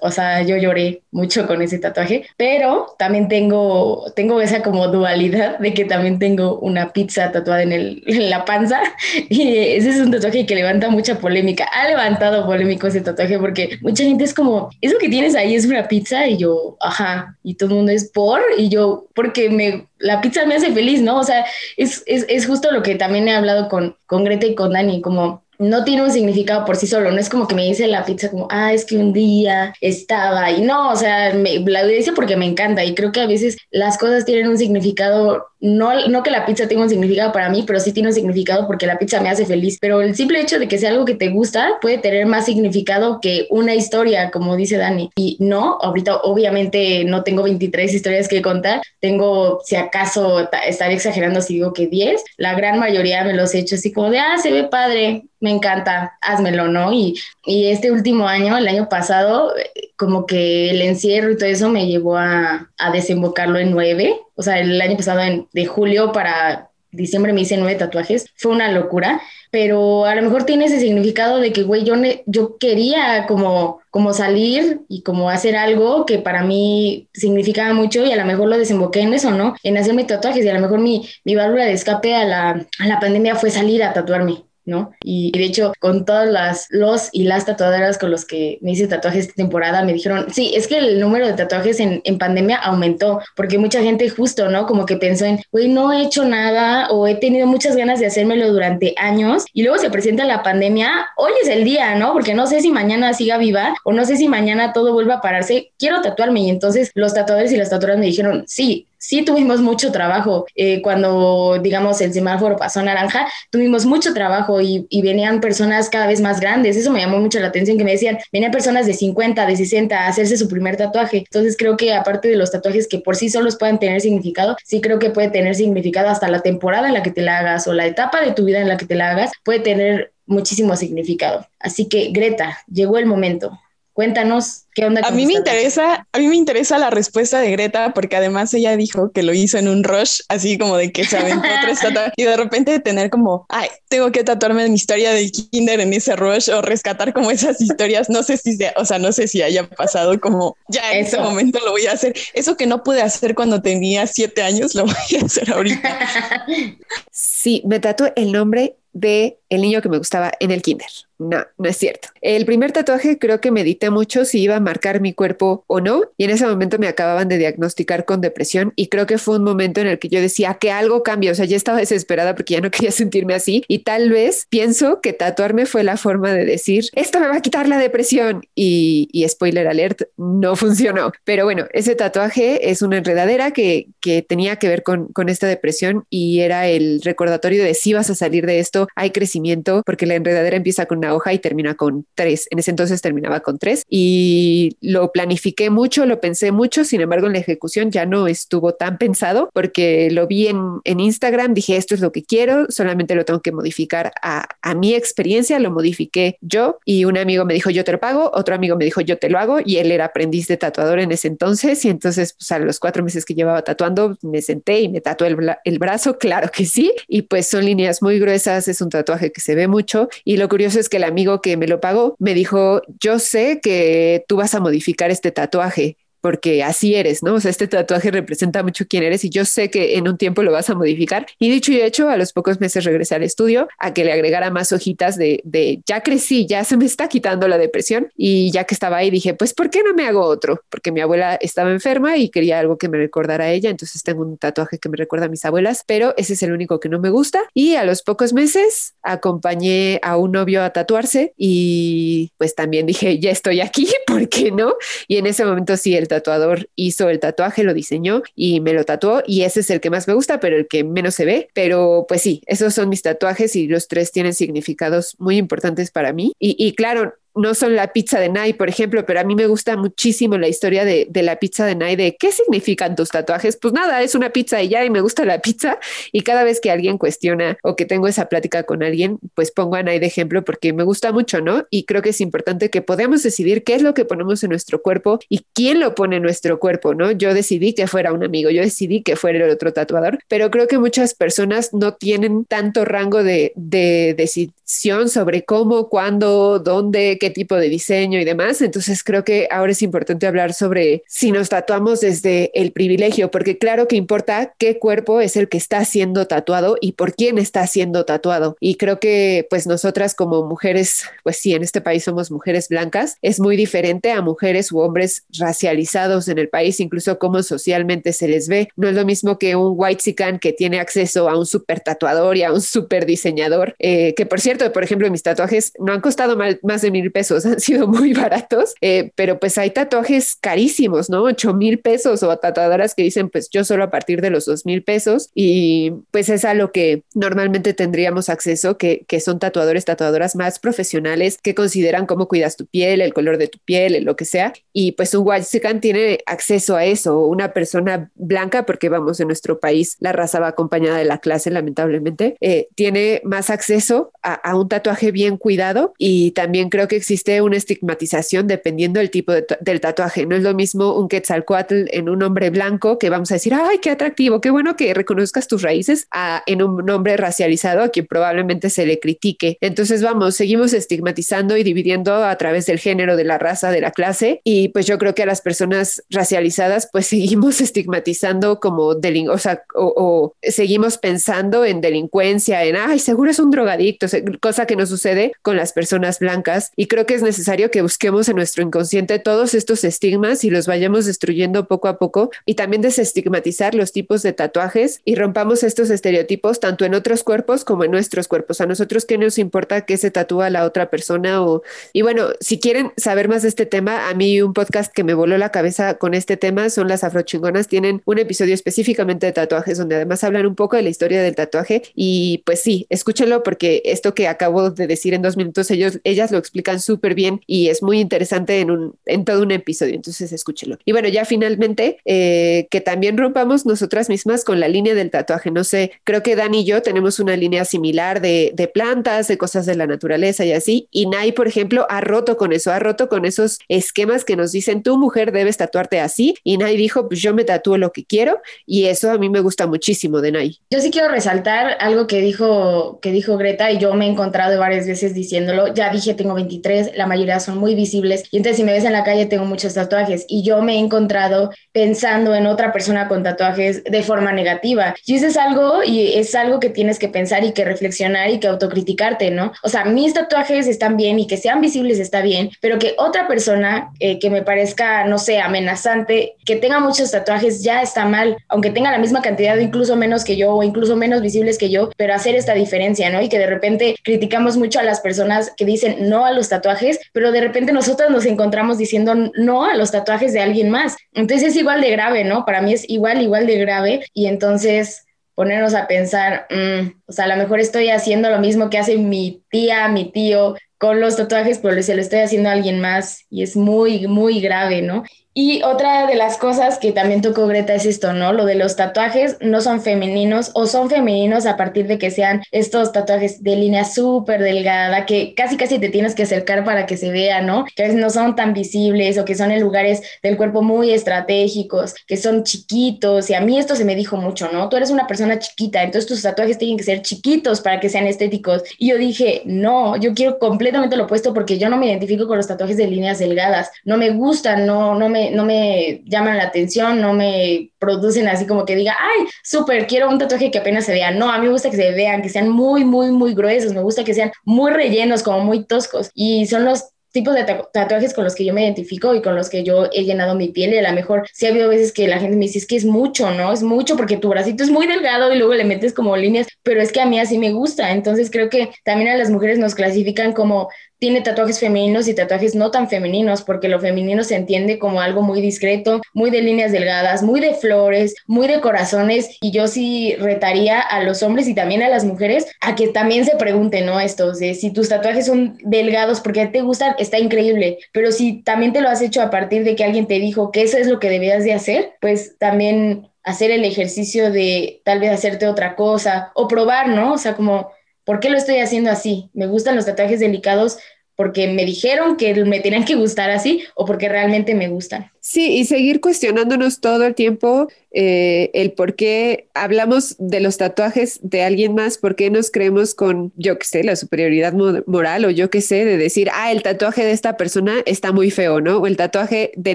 o sea, yo lloré mucho con ese tatuaje, pero también tengo, tengo esa como dualidad de que también tengo una pizza tatuada en, el, en la panza y ese es un tatuaje que levanta mucha polémica. Ha levantado polémico ese tatuaje porque mucha gente es como, eso que tienes ahí es una pizza y yo, ajá, y todo el mundo es por y yo, porque me, la pizza me hace feliz, ¿no? O sea, es, es, es justo lo que también he hablado con, con Greta y con Dani, como no tiene un significado por sí solo, no es como que me dice la pizza como, ah, es que un día estaba y no, o sea, me, la dice porque me encanta y creo que a veces las cosas tienen un significado, no, no que la pizza tenga un significado para mí, pero sí tiene un significado porque la pizza me hace feliz, pero el simple hecho de que sea algo que te gusta puede tener más significado que una historia, como dice Dani. Y no, ahorita obviamente no tengo 23 historias que contar, tengo, si acaso estaré exagerando si digo que 10, la gran mayoría me los he hecho así como de, ah, se ve padre, me encanta, házmelo, ¿no? Y, y este último año, el año pasado, como que el encierro y todo eso me llevó a, a desembocarlo en nueve. O sea, el año pasado, en, de julio para diciembre me hice nueve tatuajes. Fue una locura, pero a lo mejor tiene ese significado de que, güey, yo, yo quería como, como salir y como hacer algo que para mí significaba mucho y a lo mejor lo desemboqué en eso, ¿no? En hacerme tatuajes y a lo mejor mi, mi válvula de escape a la, a la pandemia fue salir a tatuarme. ¿No? Y de hecho, con todas las, los y las tatuadoras con los que me hice tatuajes esta temporada, me dijeron, sí, es que el número de tatuajes en, en pandemia aumentó, porque mucha gente justo, ¿no? Como que pensó en, güey, no he hecho nada o he tenido muchas ganas de hacérmelo durante años y luego se presenta la pandemia, hoy es el día, ¿no? Porque no sé si mañana siga viva o no sé si mañana todo vuelva a pararse, quiero tatuarme y entonces los tatuadores y las tatuadoras me dijeron, sí, sí tuvimos mucho trabajo. Eh, cuando, digamos, el semáforo pasó naranja, tuvimos mucho trabajo y, venían personas cada vez más grandes. Eso me llamó mucho la atención, que me decían, venían personas de 50, de 60 a hacerse su primer tatuaje. Entonces creo que aparte de los tatuajes que por sí solos puedan tener significado, sí creo que puede tener significado hasta la temporada en la que te la hagas o la etapa de tu vida en la que te la hagas, puede tener muchísimo significado. Así que Greta, llegó el momento. Cuéntanos qué onda. a mí me interesa, a mí me interesa la respuesta de Greta porque además ella dijo que lo hizo en un rush, así como de que se aventó tres tatuajes y de repente tener como, ay, tengo que tatuarme mi historia de kinder en ese rush o rescatar como esas historias. No sé si sea, o sea, no sé si haya pasado como ya en ese momento lo voy a hacer. Eso que no pude hacer cuando tenía siete años lo voy a hacer ahorita. Sí, me tatué el nombre de el niño que me gustaba en el kinder. No, no es cierto. El primer tatuaje creo que medité mucho si iba a marcar mi cuerpo o no y en ese momento me acababan de diagnosticar con depresión y creo que fue un momento en el que yo decía que algo cambia, o sea, ya estaba desesperada porque ya no quería sentirme así y tal vez pienso que tatuarme fue la forma de decir, esto me va a quitar la depresión y, y spoiler alert, no funcionó. Pero bueno, ese tatuaje es una enredadera que, que tenía que ver con, con esta depresión y era el recordatorio de si vas a salir de esto, hay crecimiento, porque la enredadera empieza con una hoja y termina con tres. En ese entonces terminaba con tres y lo planifiqué mucho, lo pensé mucho, sin embargo en la ejecución ya no estuvo tan pensado porque lo vi en, en Instagram, dije esto es lo que quiero, solamente lo tengo que modificar a, a mi experiencia, lo modifiqué yo y un amigo me dijo yo te lo pago, otro amigo me dijo yo te lo hago y él era aprendiz de tatuador en ese entonces. Y entonces pues a los cuatro meses que llevaba tatuando me senté y me tatué el, el brazo, claro que sí, y pues son líneas muy gruesas, es un tatuaje que se ve mucho. Y lo curioso es que el amigo que me lo pagó me dijo, yo sé que tú vas a modificar este tatuaje, porque así eres, ¿no? O sea, este tatuaje representa mucho quién eres y yo sé que en un tiempo lo vas a modificar. Y dicho y hecho, a los pocos meses regresé al estudio a que le agregara más hojitas de, de ya crecí, ya se me está quitando la depresión y ya que estaba ahí dije, pues, ¿por qué no me hago otro? Porque mi abuela estaba enferma y quería algo que me recordara a ella, entonces tengo un tatuaje que me recuerda a mis abuelas, pero ese es el único que no me gusta. Y a los pocos meses acompañé a un novio a tatuarse y pues también dije, ya estoy aquí, ¿por qué no? Y en ese momento sí, el tatuador hizo el tatuaje, lo diseñó y me lo tatuó y ese es el que más me gusta, pero el que menos se ve. Pero pues sí, esos son mis tatuajes y los tres tienen significados muy importantes para mí. Y, y claro, no son la pizza de Nai, por ejemplo, pero a mí me gusta muchísimo la historia de, la pizza de Nai, de qué significan tus tatuajes. Pues nada, es una pizza y ya, y me gusta la pizza. Y cada vez que alguien cuestiona o que tengo esa plática con alguien, pues pongo a Nai de ejemplo porque me gusta mucho, ¿no? Y creo que es importante que podamos decidir qué es lo que ponemos en nuestro cuerpo y quién lo pone en nuestro cuerpo, ¿no? Yo decidí que fuera un amigo, yo decidí que fuera el otro tatuador, pero creo que muchas personas no tienen tanto rango de, de decisión sobre cómo, cuándo, dónde, qué tipo de diseño y demás. Entonces creo que ahora es importante hablar sobre si nos tatuamos desde el privilegio, porque claro que importa qué cuerpo es el que está siendo tatuado y por quién está siendo tatuado. Y creo que pues nosotras como mujeres, pues sí, en este país somos mujeres blancas, es muy diferente a mujeres u hombres racializados en el país, incluso como socialmente se les ve. No es lo mismo que un white sican que tiene acceso a un super tatuador y a un super diseñador, eh, que por cierto, por ejemplo, mis tatuajes no han costado más de mil pesos, han sido muy baratos, eh, pero pues hay tatuajes carísimos, ¿no? 8 mil pesos o tatuadoras que dicen, pues yo solo a partir de los 2 mil pesos y pues es a lo que normalmente tendríamos acceso, que, que son tatuadores, tatuadoras más profesionales que consideran cómo cuidas tu piel, el color de tu piel, lo que sea. Y pues un Waxican tiene acceso a eso, una persona blanca, porque vamos, en nuestro país la raza va acompañada de la clase, lamentablemente, eh, tiene más acceso a, a un tatuaje bien cuidado y también creo que existe una estigmatización dependiendo del tipo del tatuaje. No es lo mismo un quetzalcoatl en un hombre blanco que vamos a decir, ay, qué atractivo, qué bueno que reconozcas tus raíces, a, en un hombre racializado a quien probablemente se le critique. Entonces, vamos, seguimos estigmatizando y dividiendo a través del género, de la raza, de la clase. Y pues yo creo que a las personas racializadas, pues seguimos estigmatizando como delin o, sea, o, seguimos pensando en delincuencia, en, ay, seguro es un drogadicto, cosa que no sucede con las personas blancas. Y creo que es necesario que busquemos en nuestro inconsciente todos estos estigmas y los vayamos destruyendo poco a poco y también desestigmatizar los tipos de tatuajes y rompamos estos estereotipos tanto en otros cuerpos como en nuestros cuerpos. A nosotros qué nos importa que se tatúa la otra persona o y bueno, si quieren saber más de este tema, a mí un podcast que me voló la cabeza con este tema son las afrochingonas, tienen un episodio específicamente de tatuajes donde además hablan un poco de la historia del tatuaje y pues sí, escúchenlo porque esto que acabo de decir en dos minutos ellos ellas lo explican súper bien y es muy interesante en, un, en todo un episodio, entonces escúchelo. Y bueno, ya finalmente, eh, que también rompamos nosotras mismas con la línea del tatuaje. No sé, creo que Dani y yo tenemos una línea similar de, plantas, de cosas de la naturaleza y así. Y Nai, por ejemplo, ha roto con eso, ha roto con esos esquemas que nos dicen, tu mujer debes tatuarte así. Y Nai dijo, pues yo me tatúo lo que quiero. Y eso a mí me gusta muchísimo de Nai. Yo sí quiero resaltar algo que dijo, que dijo Greta y yo me he encontrado varias veces diciéndolo. Ya dije, tengo 23, la mayoría son muy visibles. Y entonces si me ves en la calle tengo muchos tatuajes y yo me he encontrado pensando en otra persona con tatuajes de forma negativa. Y eso es algo y es algo que tienes que pensar y que reflexionar y que autocriticarte, ¿no? O sea, mis tatuajes están bien y que sean visibles está bien, pero que otra persona eh, que me parezca, no sé, amenazante, que tenga muchos tatuajes ya está mal, aunque tenga la misma cantidad, incluso menos que yo o incluso menos visibles que yo, pero hacer esta diferencia, ¿no? Y que de repente criticamos mucho a las personas que dicen no a los tatuajes, pero de repente nosotros nos encontramos diciendo no a los tatuajes de alguien más. Entonces es igual de grave, ¿no? Para mí es igual, igual de grave. Y entonces ponernos a pensar, mm, o sea, a lo mejor estoy haciendo lo mismo que hace mi tía, mi tío con los tatuajes, pero se lo estoy haciendo a alguien más y es muy, muy grave, ¿no? Y otra de las cosas que también tocó Greta es esto, ¿no? Lo de los tatuajes no son femeninos o son femeninos a partir de que sean estos tatuajes de línea súper delgada que casi casi te tienes que acercar para que se vea, ¿no? Que a veces no son tan visibles o que son en lugares del cuerpo muy estratégicos, que son chiquitos. Y a mí esto se me dijo mucho, ¿no? Tú eres una persona chiquita, entonces tus tatuajes tienen que ser chiquitos para que sean estéticos. Y yo dije, no, yo quiero completamente lo opuesto porque yo no me identifico con los tatuajes de líneas delgadas. No me gustan, no, no me no me llaman la atención, no me producen así como que diga, ay, súper, quiero un tatuaje que apenas se vea. No, a mí me gusta que se vean, que sean muy, muy, muy gruesos, me gusta que sean muy rellenos, como muy toscos. Y son los tipos de tatuajes con los que yo me identifico y con los que yo he llenado mi piel y a lo mejor sí ha habido veces que la gente me dice es que es mucho, ¿no? Es mucho porque tu bracito es muy delgado y luego le metes como líneas, pero es que a mí así me gusta, entonces creo que también a las mujeres nos clasifican como tiene tatuajes femeninos y tatuajes no tan femeninos, porque lo femenino se entiende como algo muy discreto, muy de líneas delgadas, muy de flores, muy de corazones, y yo sí retaría a los hombres y también a las mujeres a que también se pregunten, ¿no? Esto, de si tus tatuajes son delgados porque te gustan, está increíble, pero si también te lo has hecho a partir de que alguien te dijo que eso es lo que debías de hacer, pues también hacer el ejercicio de tal vez hacerte otra cosa o probar, ¿no? O sea, como ¿Por qué lo estoy haciendo así? Me gustan los tatuajes delicados porque me dijeron que me tenían que gustar así o porque realmente me gustan. Sí, y seguir cuestionándonos todo el tiempo eh, el por qué hablamos de los tatuajes de alguien más, por qué nos creemos con, yo qué sé, la superioridad moral o yo qué sé, de decir, ah, el tatuaje de esta persona está muy feo, ¿no? O el tatuaje de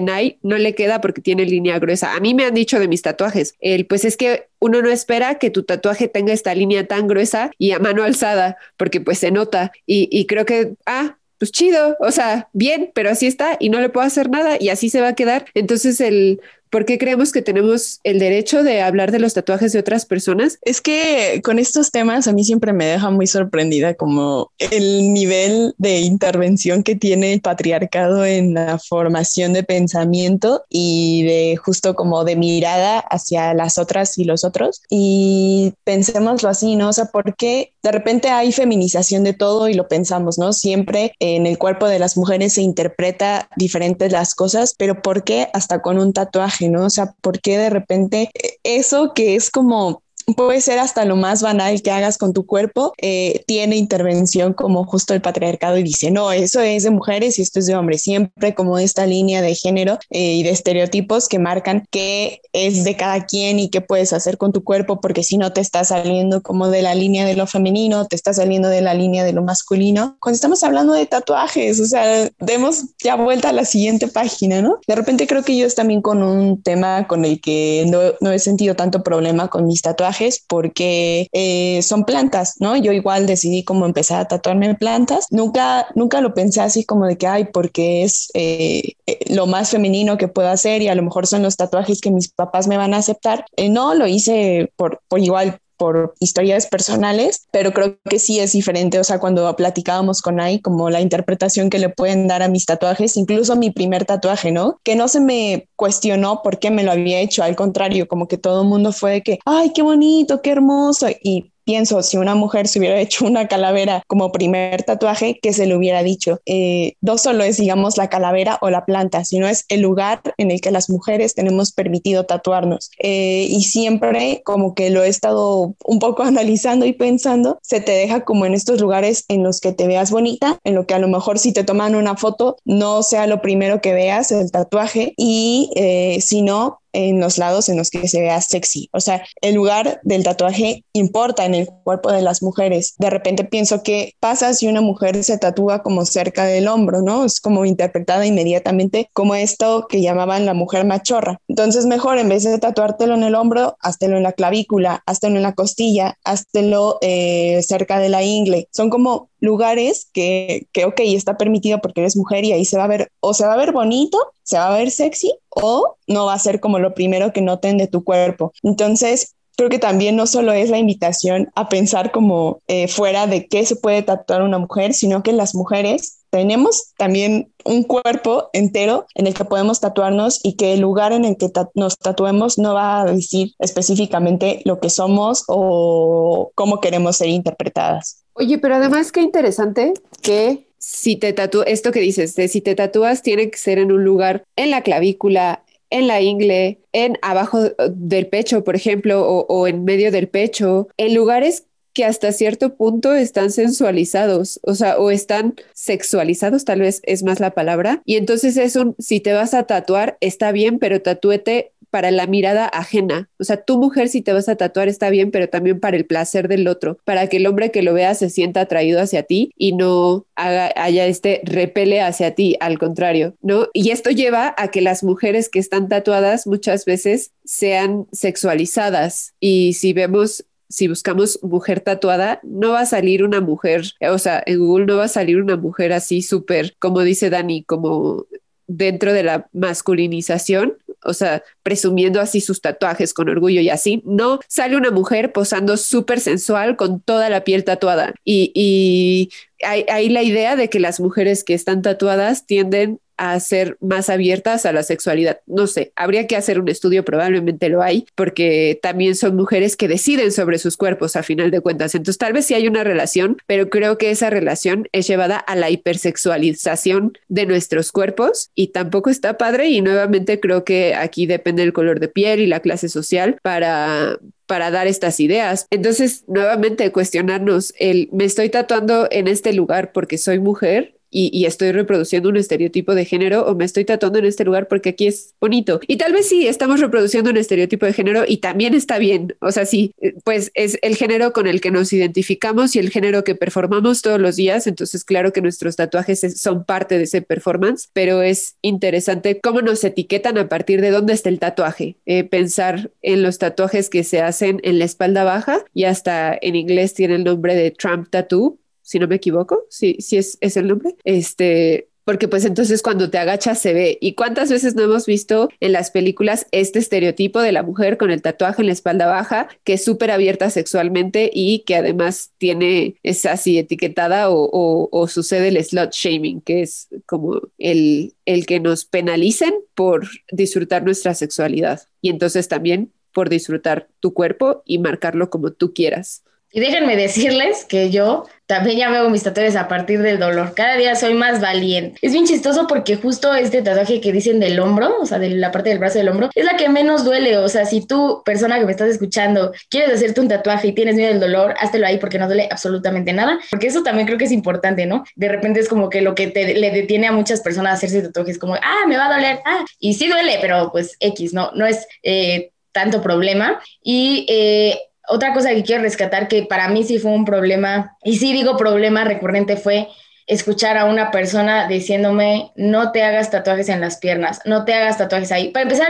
Nai no le queda porque tiene línea gruesa. A mí me han dicho de mis tatuajes, el, pues es que uno no espera que tu tatuaje tenga esta línea tan gruesa y a mano alzada, porque pues se nota. Y, y creo que, ah, pues chido, o sea, bien, pero así está y no le puedo hacer nada y así se va a quedar. Entonces el ¿Por qué creemos que tenemos el derecho de hablar de los tatuajes de otras personas? Es que con estos temas a mí siempre me deja muy sorprendida como el nivel de intervención que tiene el patriarcado en la formación de pensamiento y de justo como de mirada hacia las otras y los otros. Y pensémoslo así, ¿no? O sea, ¿por qué de repente hay feminización de todo y lo pensamos, ¿no? Siempre en el cuerpo de las mujeres se interpreta diferentes las cosas, pero ¿por qué hasta con un tatuaje? ¿No? O sea, ¿por qué de repente eso que es como puede ser hasta lo más banal que hagas con tu cuerpo, eh, tiene intervención como justo el patriarcado y dice, no, eso es de mujeres y esto es de hombres, siempre como esta línea de género eh, y de estereotipos que marcan qué es de cada quien y qué puedes hacer con tu cuerpo, porque si no te está saliendo como de la línea de lo femenino, te está saliendo de la línea de lo masculino. Cuando estamos hablando de tatuajes, o sea, demos ya vuelta a la siguiente página, ¿no? De repente creo que yo es también con un tema con el que no, no he sentido tanto problema con mis tatuajes porque eh, son plantas, ¿no? Yo igual decidí como empezar a tatuarme en plantas. Nunca, nunca lo pensé así como de que, ay, porque es eh, eh, lo más femenino que puedo hacer y a lo mejor son los tatuajes que mis papás me van a aceptar. no, lo hice por, por igual por historias personales, pero creo que sí es diferente. O sea, cuando platicábamos con Ai, como la interpretación que le pueden dar a mis tatuajes, incluso mi primer tatuaje, ¿no? Que no se me cuestionó por qué me lo había hecho, al contrario, como que todo el mundo fue de que, ay, qué bonito, qué hermoso. Y pienso, si una mujer se hubiera hecho una calavera como primer tatuaje, que se le hubiera dicho, eh, no solo es, digamos, la calavera o la planta, sino es el lugar en el que las mujeres tenemos permitido tatuarnos. Eh, y siempre como que lo he estado un poco analizando y pensando, se te deja como en estos lugares en los que te veas bonita, en lo que a lo mejor si te toman una foto no sea lo primero que veas el tatuaje y eh, si no en los lados en los que se vea sexy. O sea, el lugar del tatuaje importa en el cuerpo de las mujeres. De repente pienso que pasa si una mujer se tatúa como cerca del hombro, ¿no? Es como interpretada inmediatamente como esto que llamaban la mujer machorra. Entonces, mejor en vez de tatuártelo en el hombro, háztelo en la clavícula, háztelo en la costilla, háztelo eh, cerca de la ingle. Son como lugares que, que, ok, está permitido porque eres mujer y ahí se va a ver, o se va a ver bonito, se va a ver sexy, o no va a ser como lo primero que noten de tu cuerpo. Entonces, creo que también no solo es la invitación a pensar como eh, fuera de qué se puede tatuar una mujer, sino que las mujeres tenemos también un cuerpo entero en el que podemos tatuarnos y que el lugar en el que nos tatuemos no va a decir específicamente lo que somos o cómo queremos ser interpretadas. Oye, pero además qué interesante que si te tatúas, esto que dices, de si te tatúas tiene que ser en un lugar en la clavícula, en la ingle, en abajo del pecho, por ejemplo, o, o en medio del pecho, en lugares que hasta cierto punto están sensualizados, o sea, o están sexualizados, tal vez es más la palabra. Y entonces es un, si te vas a tatuar, está bien, pero tatúete para la mirada ajena. O sea, tu mujer si te vas a tatuar está bien, pero también para el placer del otro, para que el hombre que lo vea se sienta atraído hacia ti y no haga, haya este repele hacia ti, al contrario, ¿no? Y esto lleva a que las mujeres que están tatuadas muchas veces sean sexualizadas y si vemos si buscamos mujer tatuada, no va a salir una mujer, o sea, en Google no va a salir una mujer así súper, como dice Dani, como dentro de la masculinización, o sea, presumiendo así sus tatuajes con orgullo y así, no sale una mujer posando súper sensual con toda la piel tatuada. Y, y hay, hay, la idea de que las mujeres que están tatuadas tienden a ser más abiertas a la sexualidad. No sé, habría que hacer un estudio, probablemente lo hay, porque también son mujeres que deciden sobre sus cuerpos a final de cuentas. Entonces, tal vez sí hay una relación, pero creo que esa relación es llevada a la hipersexualización de nuestros cuerpos y tampoco está padre. Y nuevamente creo que aquí depende el color de piel y la clase social para para dar estas ideas. Entonces, nuevamente cuestionarnos el, me estoy tatuando en este lugar porque soy mujer y, estoy reproduciendo un estereotipo de género o me estoy tatuando en este lugar porque aquí es bonito. Y tal vez sí, estamos reproduciendo un estereotipo de género y también está bien. O sea, sí, pues es el género con el que nos identificamos y el género que performamos todos los días. Entonces, claro que nuestros tatuajes son parte de ese performance, pero es interesante cómo nos etiquetan a partir de dónde está el tatuaje. Eh, pensar en los tatuajes que se hacen en la espalda baja y hasta en inglés tiene el nombre de Trump Tattoo si no me equivoco, si, si es, es el nombre, este, porque pues entonces cuando te agachas se ve. ¿Y cuántas veces no hemos visto en las películas este estereotipo de la mujer con el tatuaje en la espalda baja, que es súper abierta sexualmente y que además tiene, es así etiquetada o, o, sucede el slot shaming, que es como el, el que nos penalicen por disfrutar nuestra sexualidad y entonces también por disfrutar tu cuerpo y marcarlo como tú quieras. Y déjenme decirles que yo también ya veo mis tatuajes a partir del dolor. Cada día soy más valiente. Es bien chistoso porque justo este tatuaje que dicen del hombro, o sea, de la parte del brazo del hombro, es la que menos duele. O sea, si tú, persona que me estás escuchando, quieres hacerte un tatuaje y tienes miedo del dolor, háztelo ahí porque no duele absolutamente nada. Porque eso también creo que es importante, ¿no? De repente es como que lo que te, le detiene a muchas personas a hacerse tatuajes como, ah, me va a doler, ah, y sí duele, pero pues X, ¿no? No es... Eh, tanto problema. Y eh, otra cosa que quiero rescatar que para mí sí fue un problema, y sí digo problema recurrente, fue escuchar a una persona diciéndome, no te hagas tatuajes en las piernas, no te hagas tatuajes ahí. Para empezar,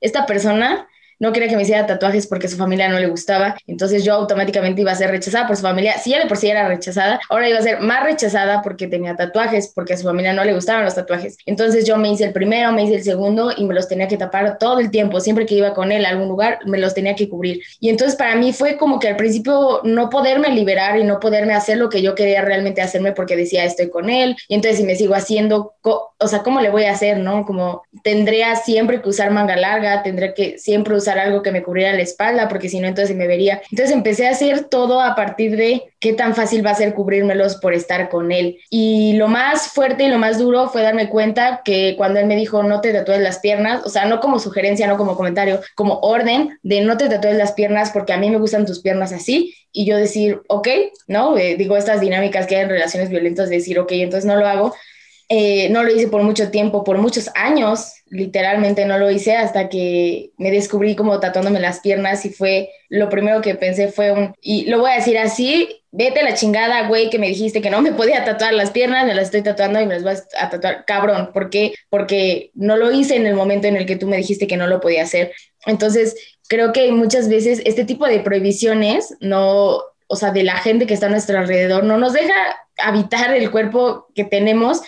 esta persona no quería que me hiciera tatuajes porque su familia no le gustaba, entonces yo automáticamente iba a ser rechazada por su familia. Si ya de por sí era rechazada, ahora iba a ser más rechazada porque tenía tatuajes, porque a su familia no le gustaban los tatuajes. Entonces yo me hice el primero, me hice el segundo y me los tenía que tapar todo el tiempo. Siempre que iba con él a algún lugar, me los tenía que cubrir. Y entonces para mí fue como que al principio no poderme liberar y no poderme hacer lo que yo quería realmente hacerme porque decía estoy con él. Y entonces si me sigo haciendo, o sea, ¿cómo le voy a hacer, no? Como tendría siempre que usar manga larga, tendría que siempre usar algo que me cubriera la espalda, porque si no, entonces me vería. Entonces empecé a hacer todo a partir de qué tan fácil va a ser cubrírmelos por estar con él. Y lo más fuerte y lo más duro fue darme cuenta que cuando él me dijo no te tatúes las piernas, o sea, no como sugerencia, no como comentario, como orden de no te tatúes las piernas porque a mí me gustan tus piernas así. Y yo decir, ok, ¿no? Eh, digo, estas dinámicas que hay en relaciones violentas, decir, ok, entonces no lo hago. Eh, no lo hice por mucho tiempo, por muchos años, literalmente no lo hice hasta que me descubrí como tatuándome las piernas y fue lo primero que pensé fue un, y lo voy a decir así, vete a la chingada, güey, que me dijiste que no me podía tatuar las piernas, me las estoy tatuando y me las vas a tatuar, cabrón, ¿por qué? Porque no lo hice en el momento en el que tú me dijiste que no lo podía hacer. Entonces, creo que muchas veces este tipo de prohibiciones no, o sea, de la gente que está a nuestro alrededor, no nos deja habitar el cuerpo que tenemos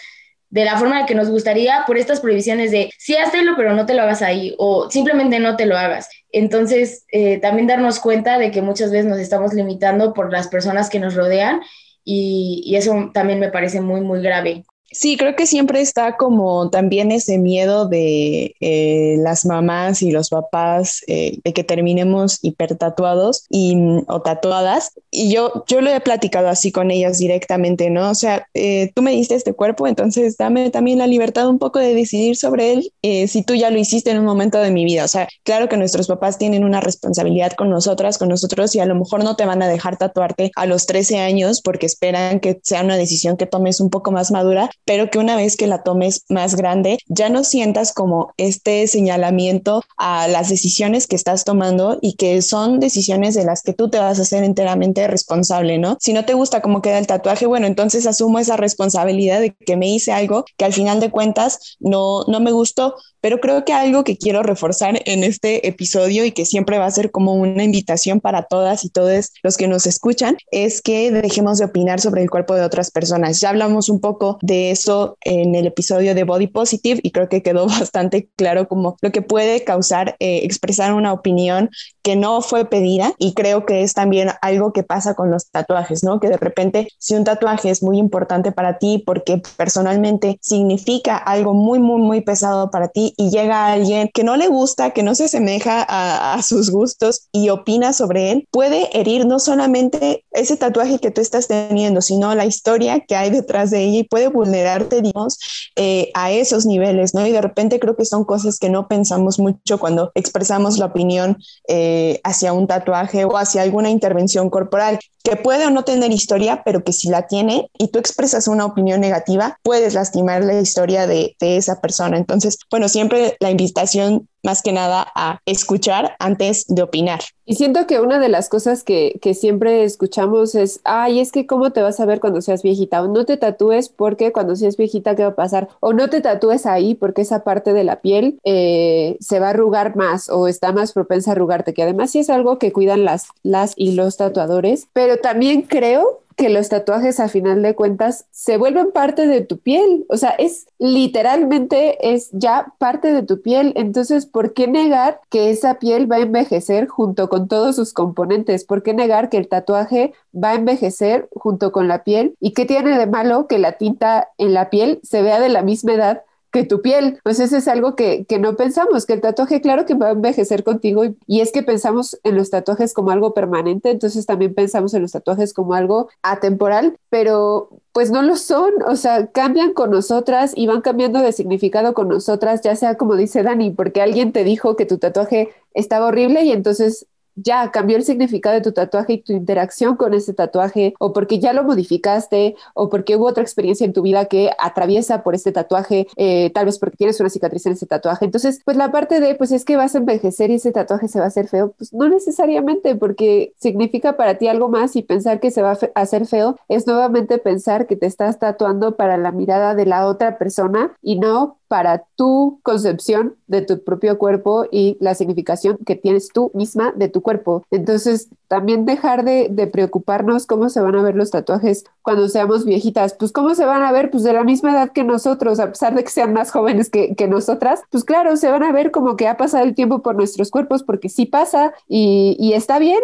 de la forma que nos gustaría por estas prohibiciones de sí, hazlo, pero no te lo hagas ahí o simplemente no te lo hagas. Entonces, eh, también darnos cuenta de que muchas veces nos estamos limitando por las personas que nos rodean y eso también me parece muy, muy grave. Sí, creo que siempre está como también ese miedo de eh, las mamás y los papás eh, de que terminemos hipertatuados y, o tatuadas. Y yo, yo lo he platicado así con ellas directamente, ¿no? O sea, eh, tú me diste este cuerpo, entonces dame también la libertad un poco de decidir sobre él si tú ya lo hiciste en un momento de mi vida. O sea, claro que nuestros papás tienen una responsabilidad con nosotras, con nosotros, y a lo mejor no te van a dejar tatuarte a los 13 años porque esperan que sea una decisión que tomes un poco más madura pero que una vez que la tomes más grande, ya no sientas como este señalamiento a las decisiones que estás tomando y que son decisiones de las que tú te vas a hacer enteramente responsable, ¿no? Si no te gusta cómo queda el tatuaje, bueno, entonces asumo esa responsabilidad de que me hice algo que al final de cuentas no, no me gustó, pero creo que algo que quiero reforzar en este episodio y que siempre va a ser como una invitación para todas y todos los que nos escuchan es que dejemos de opinar sobre el cuerpo de otras personas. Ya hablamos un poco de eso en el episodio de Body Positive y creo que quedó bastante claro como lo que puede causar eh, expresar una opinión que no fue pedida y creo que es también algo que pasa con los tatuajes, ¿no? Que de repente si un tatuaje es muy importante para ti porque personalmente significa algo muy, muy, muy pesado para ti y llega alguien que no le gusta, que no se asemeja a, sus gustos y opina sobre él, puede herir no solamente ese tatuaje que tú estás teniendo, sino la historia que hay detrás de ella y puede vulnerarte, digamos, eh, a esos niveles, ¿no? Y de repente creo que son cosas que no pensamos mucho cuando expresamos la opinión eh, hacia un tatuaje o hacia alguna intervención corporal, que puede o no tener historia, pero que si la tiene y tú expresas una opinión negativa, puedes lastimar la historia de, de esa persona. Entonces, bueno, siempre la invitación más que nada a escuchar antes de opinar. Y siento que una de las cosas que, que, siempre escuchamos es, ay, es que cómo te vas a ver cuando seas viejita, o no te tatúes porque cuando seas viejita, ¿qué va a pasar? O no te tatúes ahí porque esa parte de la piel eh, se va a arrugar más o está más propensa a arrugarte, que además sí es algo que cuidan las, las y los tatuadores, pero también creo que los tatuajes a final de cuentas se vuelven parte de tu piel, o sea, es literalmente es ya parte de tu piel, entonces, ¿por qué negar que esa piel va a envejecer junto con todos sus componentes? ¿Por qué negar que el tatuaje va a envejecer junto con la piel? ¿Y qué tiene de malo que la tinta en la piel se vea de la misma edad que tu piel. Pues eso es algo que, que, no pensamos, que el tatuaje, claro que va a envejecer contigo y, y, es que pensamos en los tatuajes como algo permanente, entonces también pensamos en los tatuajes como algo atemporal, pero pues no lo son, o sea, cambian con nosotras y van cambiando de significado con nosotras, ya sea como dice Dani, porque alguien te dijo que tu tatuaje estaba horrible y entonces ya cambió el significado de tu tatuaje y tu interacción con ese tatuaje, o porque ya lo modificaste, o porque hubo otra experiencia en tu vida que atraviesa por este tatuaje, eh, tal vez porque tienes una cicatriz en ese tatuaje. Entonces, pues la parte de, pues es que vas a envejecer y ese tatuaje se va a hacer feo, pues no necesariamente, porque significa para ti algo más y pensar que se va a hacer feo es nuevamente pensar que te estás tatuando para la mirada de la otra persona y no para tu concepción de tu propio cuerpo y la significación que tienes tú misma de tu cuerpo. Entonces, también dejar de, preocuparnos cómo se van a ver los tatuajes cuando seamos viejitas. Pues cómo se van a ver, pues de la misma edad que nosotros, a pesar de que sean más jóvenes que, que nosotras, pues claro, se van a ver como que ha pasado el tiempo por nuestros cuerpos, porque sí pasa y está bien.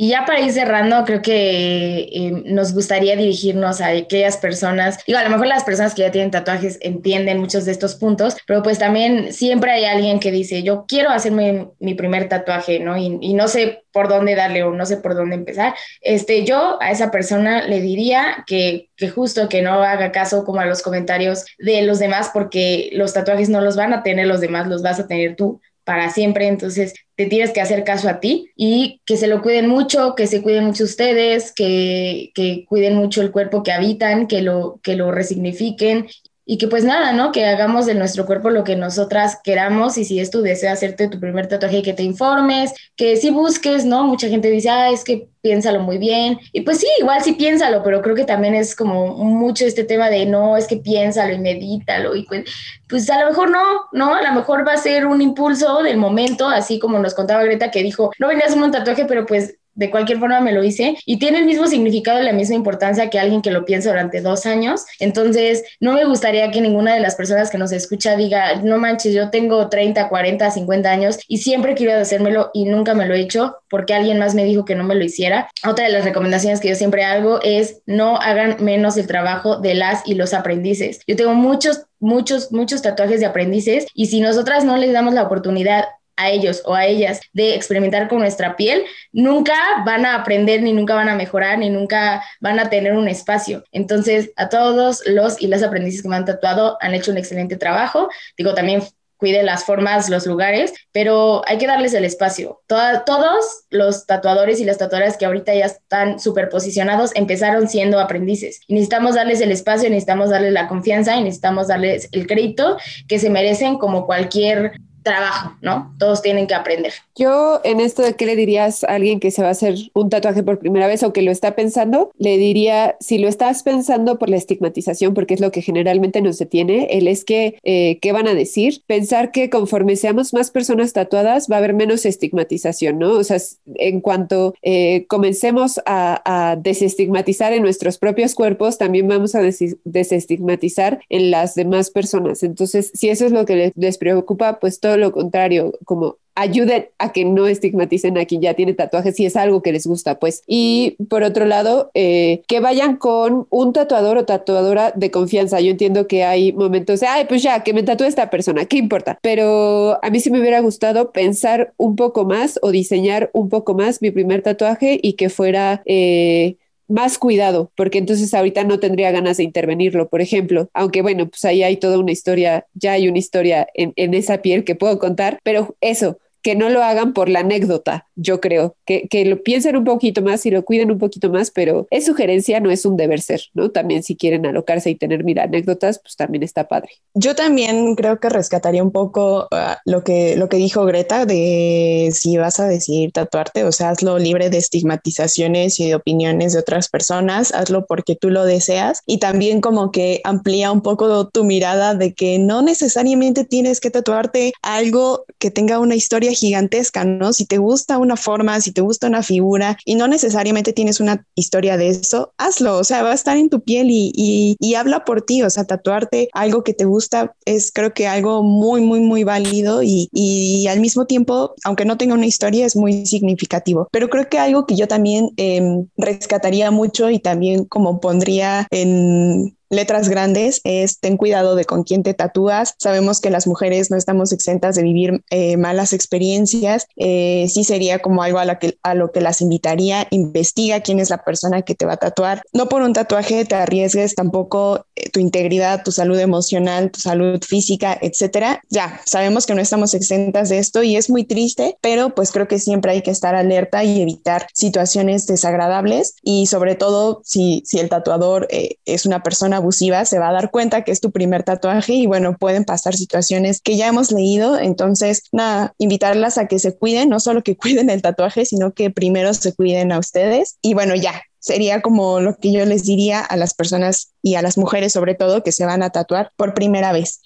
Y ya para ir cerrando, creo que eh, nos gustaría dirigirnos a aquellas personas, digo, a lo mejor las personas que ya tienen tatuajes entienden muchos de estos puntos, pero pues también siempre hay alguien que dice, yo quiero hacerme mi primer tatuaje, ¿no? Y, y no sé por dónde darle o no sé por dónde empezar. Este, yo a esa persona le diría que, que justo que no haga caso como a los comentarios de los demás, porque los tatuajes no los van a tener los demás, los vas a tener tú para siempre, entonces te tienes que hacer caso a ti y que se lo cuiden mucho, que se cuiden mucho ustedes, que, que cuiden mucho el cuerpo que habitan, que lo, que lo resignifiquen y que pues nada, ¿no? Que hagamos de nuestro cuerpo lo que nosotras queramos y si es tu deseo hacerte tu primer tatuaje, que te informes, que si busques, ¿no? Mucha gente dice, ah, es que piénsalo muy bien. Y pues sí, igual sí piénsalo, pero creo que también es como mucho este tema de no, es que piénsalo y medítalo y pues, pues a lo mejor no, ¿no? A lo mejor va a ser un impulso del momento, así como nos contaba Greta que dijo, no venía a hacer un tatuaje, pero pues de cualquier forma me lo hice y tiene el mismo significado y la misma importancia que alguien que lo piensa durante dos años. Entonces, no me gustaría que ninguna de las personas que nos escucha diga, no manches, yo tengo 30, 40, 50 años y siempre quiero hacérmelo y nunca me lo he hecho porque alguien más me dijo que no me lo hiciera. Otra de las recomendaciones que yo siempre hago es no hagan menos el trabajo de las y los aprendices. Yo tengo muchos muchos, muchos tatuajes de aprendices y si nosotras no les damos la oportunidad a ellos o a ellas de experimentar con nuestra piel, nunca van a aprender, ni nunca van a mejorar, ni nunca van a tener un espacio. Entonces, a todos los y las aprendices que me han tatuado han hecho un excelente trabajo. Digo, también cuide las formas, los lugares, pero hay que darles el espacio. todos los tatuadores y las tatuadoras que ahorita ya están súper posicionados empezaron siendo aprendices. Y necesitamos darles el espacio, necesitamos darles la confianza y necesitamos darles el crédito que se merecen como cualquier trabajo, ¿no? Todos tienen que aprender. Yo en esto de qué le dirías a alguien que se va a hacer un tatuaje por primera vez o que lo está pensando, le diría, si lo estás pensando por la estigmatización, porque es lo que generalmente nos detiene, él es que, eh, ¿qué van a decir? Pensar que conforme seamos más personas tatuadas va a haber menos estigmatización, ¿no? O sea, en cuanto eh, comencemos a, a, desestigmatizar en nuestros propios cuerpos, también vamos a desestigmatizar en las demás personas. Entonces, si eso es lo que les, les preocupa, pues todo lo contrario, como ayuden a que no estigmaticen a quien ya tiene tatuajes si es algo que les gusta, pues. Y por otro lado, eh, que vayan con un tatuador o tatuadora de confianza. Yo entiendo que hay momentos de, ay, pues ya, que me tatúe esta persona, ¿qué importa? Pero a mí sí me hubiera gustado pensar un poco más o diseñar un poco más mi primer tatuaje y que fuera... Eh, más cuidado, porque entonces ahorita no tendría ganas de intervenirlo, por ejemplo, aunque bueno, pues ahí hay toda una historia, ya hay una historia en, en esa piel que puedo contar, pero eso, que no lo hagan por la anécdota, yo creo, que, que, lo piensen un poquito más y lo cuiden un poquito más, pero es sugerencia, no es un deber ser, ¿no? También si quieren alocarse y tener mil anécdotas, pues también está padre. Yo también creo que rescataría un poco uh, lo, que, lo que dijo Greta de si vas a decidir tatuarte, o sea, hazlo libre de estigmatizaciones y de opiniones de otras personas, hazlo porque tú lo deseas y también como que amplía un poco tu mirada de que no necesariamente tienes que tatuarte algo que tenga una historia gigantesca, ¿no? Si te gusta una forma, si te gusta una figura y no necesariamente tienes una historia de eso, hazlo, o sea, va a estar en tu piel y, y, habla por ti, o sea, tatuarte algo que te gusta es creo que algo muy, muy, muy válido y, y al mismo tiempo, aunque no tenga una historia, es muy significativo. Pero creo que algo que yo también eh, rescataría mucho y también como pondría en letras grandes es ten cuidado de con quién te tatúas. Sabemos que las mujeres no estamos exentas de vivir eh, malas experiencias. Eh, sí sería como algo a, la que, a lo que las invitaría. Investiga quién es la persona que te va a tatuar. No por un tatuaje te arriesgues tampoco eh, tu integridad, tu salud emocional, tu salud física, etcétera. Ya sabemos que no estamos exentas de esto y es muy triste, pero pues creo que siempre hay que estar alerta y evitar situaciones desagradables y sobre todo si, si el tatuador eh, es una persona abusiva se va a dar cuenta que es tu primer tatuaje y bueno, pueden pasar situaciones que ya hemos leído. Entonces, nada, invitarlas a que se cuiden, no solo que cuiden el tatuaje, sino que primero se cuiden a ustedes. Y bueno, ya, sería como lo que yo les diría a las personas y a las mujeres sobre todo que se van a tatuar por primera vez.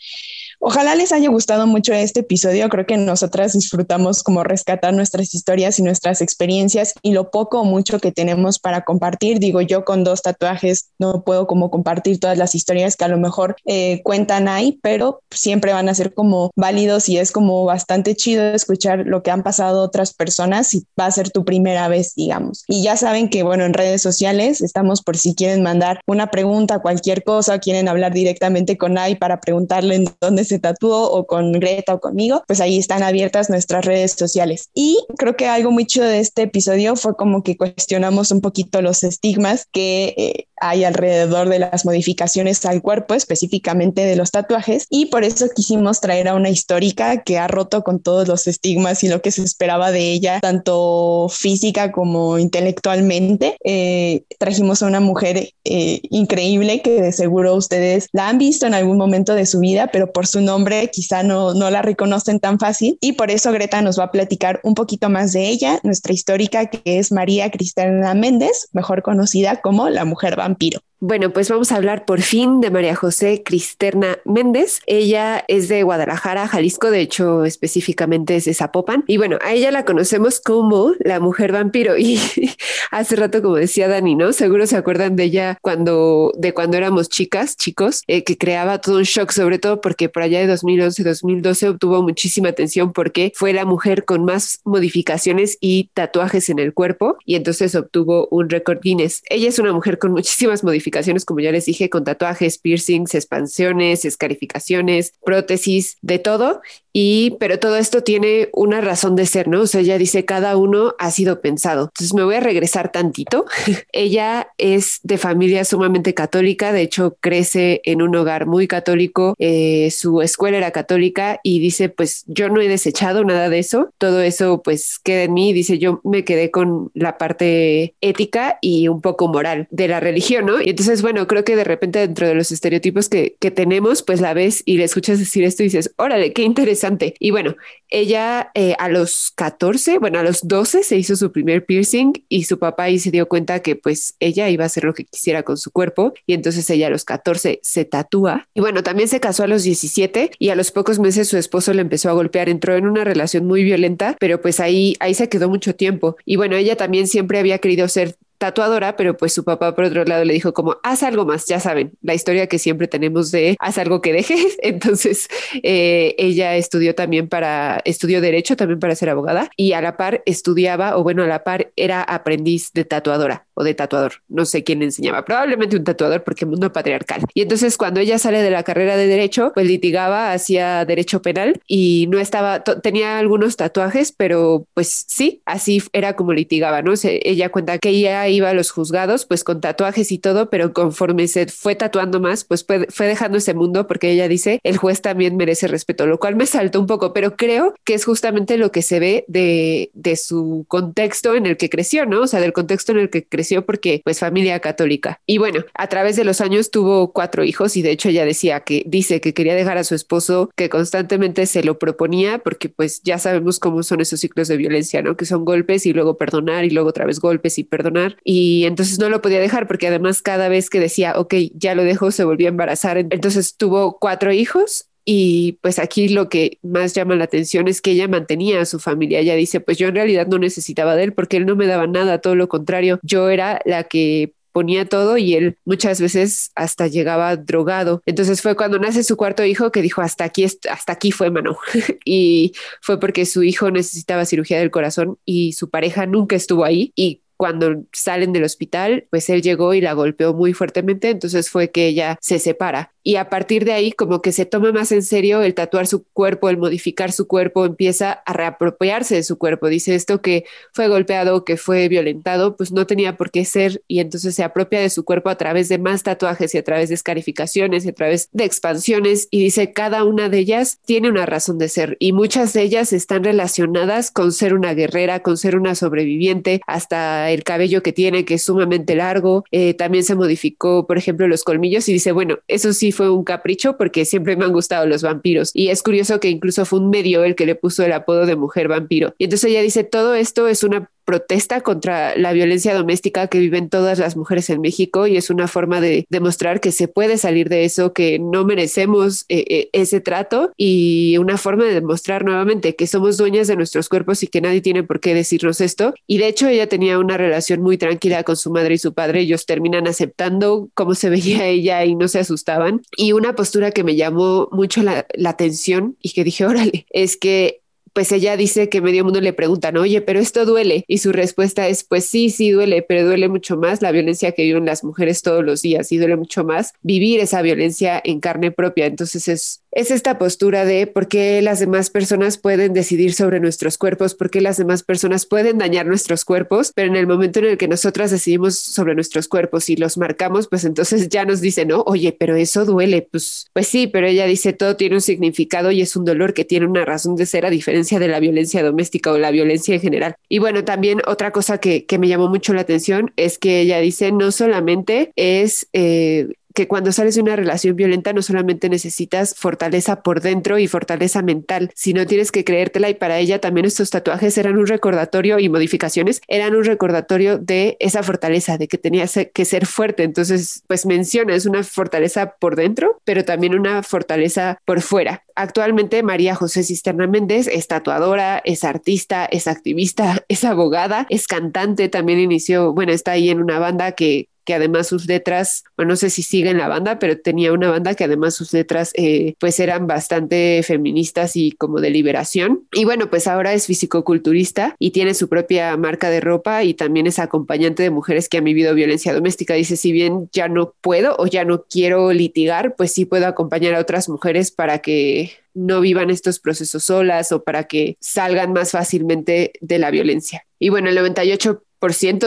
Ojalá les haya gustado mucho este episodio. Creo que nosotras disfrutamos como rescatar nuestras historias y nuestras experiencias y lo poco o mucho que tenemos para compartir. Digo, yo con dos tatuajes no puedo como compartir todas las historias que a lo mejor eh, cuentan ahí, pero siempre van a ser como válidos y es como bastante chido escuchar lo que han pasado otras personas y va a ser tu primera vez, digamos. Y ya saben que, bueno, en redes sociales estamos por si quieren mandar una pregunta, cualquier cosa, quieren hablar directamente con AI para preguntarle en dónde se se tatuó o con Greta o conmigo, pues ahí están abiertas nuestras redes sociales. Y creo que algo muy chido de este episodio fue como que cuestionamos un poquito los estigmas que eh, hay alrededor de las modificaciones al cuerpo, específicamente de los tatuajes, y por eso quisimos traer a una histórica que ha roto con todos los estigmas y lo que se esperaba de ella, tanto física como intelectualmente. Eh, trajimos a una mujer eh, increíble que de seguro ustedes la han visto en algún momento de su vida, pero por su nombre quizá no, no la reconocen tan fácil, y por eso Greta nos va a platicar un poquito más de ella, nuestra histórica que es María Cristina Méndez, mejor conocida como la mujer vampiro. Bueno, pues vamos a hablar por fin de María José Cristerna Méndez. Ella es de Guadalajara, Jalisco, de hecho específicamente es de Zapopan. Y bueno, a ella la conocemos como la mujer vampiro. Y hace rato, como decía Dani, ¿no? Seguro se acuerdan de ella cuando, de cuando éramos chicas, chicos, eh, que creaba todo un shock, sobre todo porque por allá de 2011-2012 obtuvo muchísima atención porque fue la mujer con más modificaciones y tatuajes en el cuerpo y entonces obtuvo un récord Guinness. Ella es una mujer con muchísimas modificaciones como ya les dije, con tatuajes, piercings, expansiones, escarificaciones, prótesis, de todo. Y, pero todo esto tiene una razón de ser, ¿no? O sea, ella dice, cada uno ha sido pensado. Entonces me voy a regresar tantito. ella es de familia sumamente católica, de hecho crece en un hogar muy católico, eh, su escuela era católica y dice, pues yo no he desechado nada de eso, todo eso pues queda en mí, dice, yo me quedé con la parte ética y un poco moral de la religión, ¿no? Y entonces, bueno, creo que de repente dentro de los estereotipos que, que tenemos, pues la ves y le escuchas decir esto y dices, órale, qué interesante. Y bueno, ella eh, a los 14, bueno, a los 12 se hizo su primer piercing y su papá ahí se dio cuenta que pues ella iba a hacer lo que quisiera con su cuerpo y entonces ella a los 14 se tatúa. Y bueno, también se casó a los 17 y a los pocos meses su esposo le empezó a golpear, entró en una relación muy violenta, pero pues ahí, ahí se quedó mucho tiempo. Y bueno, ella también siempre había querido ser tatuadora, pero pues su papá por otro lado le dijo como, haz algo más, ya saben, la historia que siempre tenemos de haz algo que dejes. Entonces eh, ella estudió también para, estudió derecho también para ser abogada y a la par estudiaba, o bueno, a la par era aprendiz de tatuadora o de tatuador, no sé quién enseñaba, probablemente un tatuador porque mundo patriarcal. Y entonces cuando ella sale de la carrera de derecho, pues litigaba, hacía derecho penal y no estaba, tenía algunos tatuajes, pero pues sí, así era como litigaba, ¿no? ella cuenta que ella iba a los juzgados, pues con tatuajes y todo, pero conforme se fue tatuando más, pues fue, dejando ese mundo porque ella dice, el juez también merece respeto, lo cual me saltó un poco, pero creo que es justamente lo que se ve de, de su contexto en el que creció, ¿no? O sea, del contexto en el que creció porque pues familia católica. Y bueno, a través de los años tuvo cuatro hijos y de hecho ella decía que dice que quería dejar a su esposo, que constantemente se lo proponía porque pues ya sabemos cómo son esos ciclos de violencia, ¿no? Que son golpes y luego perdonar y luego otra vez golpes y perdonar y entonces no lo podía dejar porque además cada vez que decía, ok, ya lo dejo, se volvió a embarazar. Entonces tuvo cuatro hijos y pues aquí lo que más llama la atención es que ella mantenía a su familia. Ella dice, pues yo en realidad no necesitaba de él porque él no me daba nada, todo lo contrario, yo era la que ponía todo y él muchas veces hasta llegaba drogado. Entonces fue cuando nace su cuarto hijo que dijo hasta aquí, hasta aquí fue mano. y fue porque su hijo necesitaba cirugía del corazón y su pareja nunca estuvo ahí y cuando salen del hospital, pues él llegó y la golpeó muy fuertemente, entonces fue que ella se separa. Y a partir de ahí como que se toma más en serio el tatuar su cuerpo, el modificar su cuerpo, empieza a reapropiarse de su cuerpo. Dice esto que fue golpeado, que fue violentado, pues no tenía por qué ser y entonces se apropia de su cuerpo a través de más tatuajes y a través de escarificaciones y a través de expansiones. Y dice cada una de ellas tiene una razón de ser y muchas de ellas están relacionadas con ser una guerrera, con ser una sobreviviente, hasta el cabello que tiene que es sumamente largo. Eh, también se modificó, por ejemplo, los colmillos y dice, bueno, eso sí fue un capricho porque siempre me han gustado los vampiros. Y es curioso que incluso fue un medio el que le puso el apodo de mujer vampiro. Y entonces ella dice, todo esto es una protesta contra la violencia doméstica que viven todas las mujeres en México y es una forma de demostrar que se puede salir de eso, que no merecemos eh, eh, ese trato y una forma de demostrar nuevamente que somos dueñas de nuestros cuerpos y que nadie tiene por qué decirnos esto. Y de hecho ella tenía una relación muy tranquila con su madre y su padre, ellos terminan aceptando cómo se veía ella y no se asustaban. Y una postura que me llamó mucho la, la atención y que dije, órale, es que pues ella dice que medio mundo le preguntan, oye, pero esto duele. Y su respuesta es, pues sí, sí duele, pero duele mucho más la violencia que viven las mujeres todos los días y duele mucho más vivir esa violencia en carne propia. Entonces es es esta postura de por qué las demás personas pueden decidir sobre nuestros cuerpos, por qué las demás personas pueden dañar nuestros cuerpos, pero en el momento en el que nosotras decidimos sobre nuestros cuerpos y los marcamos, pues entonces ya nos dice, no, oye, pero eso duele, pues, pues sí, pero ella dice todo tiene un significado y es un dolor que tiene una razón de ser a diferencia de la violencia doméstica o la violencia en general. Y bueno, también otra cosa que, que me llamó mucho la atención es que ella dice no solamente es eh, que cuando sales de una relación violenta no solamente necesitas fortaleza por dentro y fortaleza mental, sino tienes que creértela y para ella también estos tatuajes eran un recordatorio y modificaciones eran un recordatorio de esa fortaleza, de que tenías que ser fuerte. Entonces, pues menciona, es una fortaleza por dentro, pero también una fortaleza por fuera. Actualmente María José Cisterna Méndez es tatuadora, es artista, es activista, es abogada, es cantante, también inició, bueno, está ahí en una banda que que además sus letras, bueno, no sé si sigue en la banda, pero tenía una banda que además sus letras eh, pues eran bastante feministas y como de liberación. Y bueno, pues ahora es fisicoculturista y tiene su propia marca de ropa y también es acompañante de mujeres que han vivido violencia doméstica. Dice, si bien ya no puedo o ya no quiero litigar, pues sí puedo acompañar a otras mujeres para que no vivan estos procesos solas o para que salgan más fácilmente de la violencia. Y bueno, el 98 90%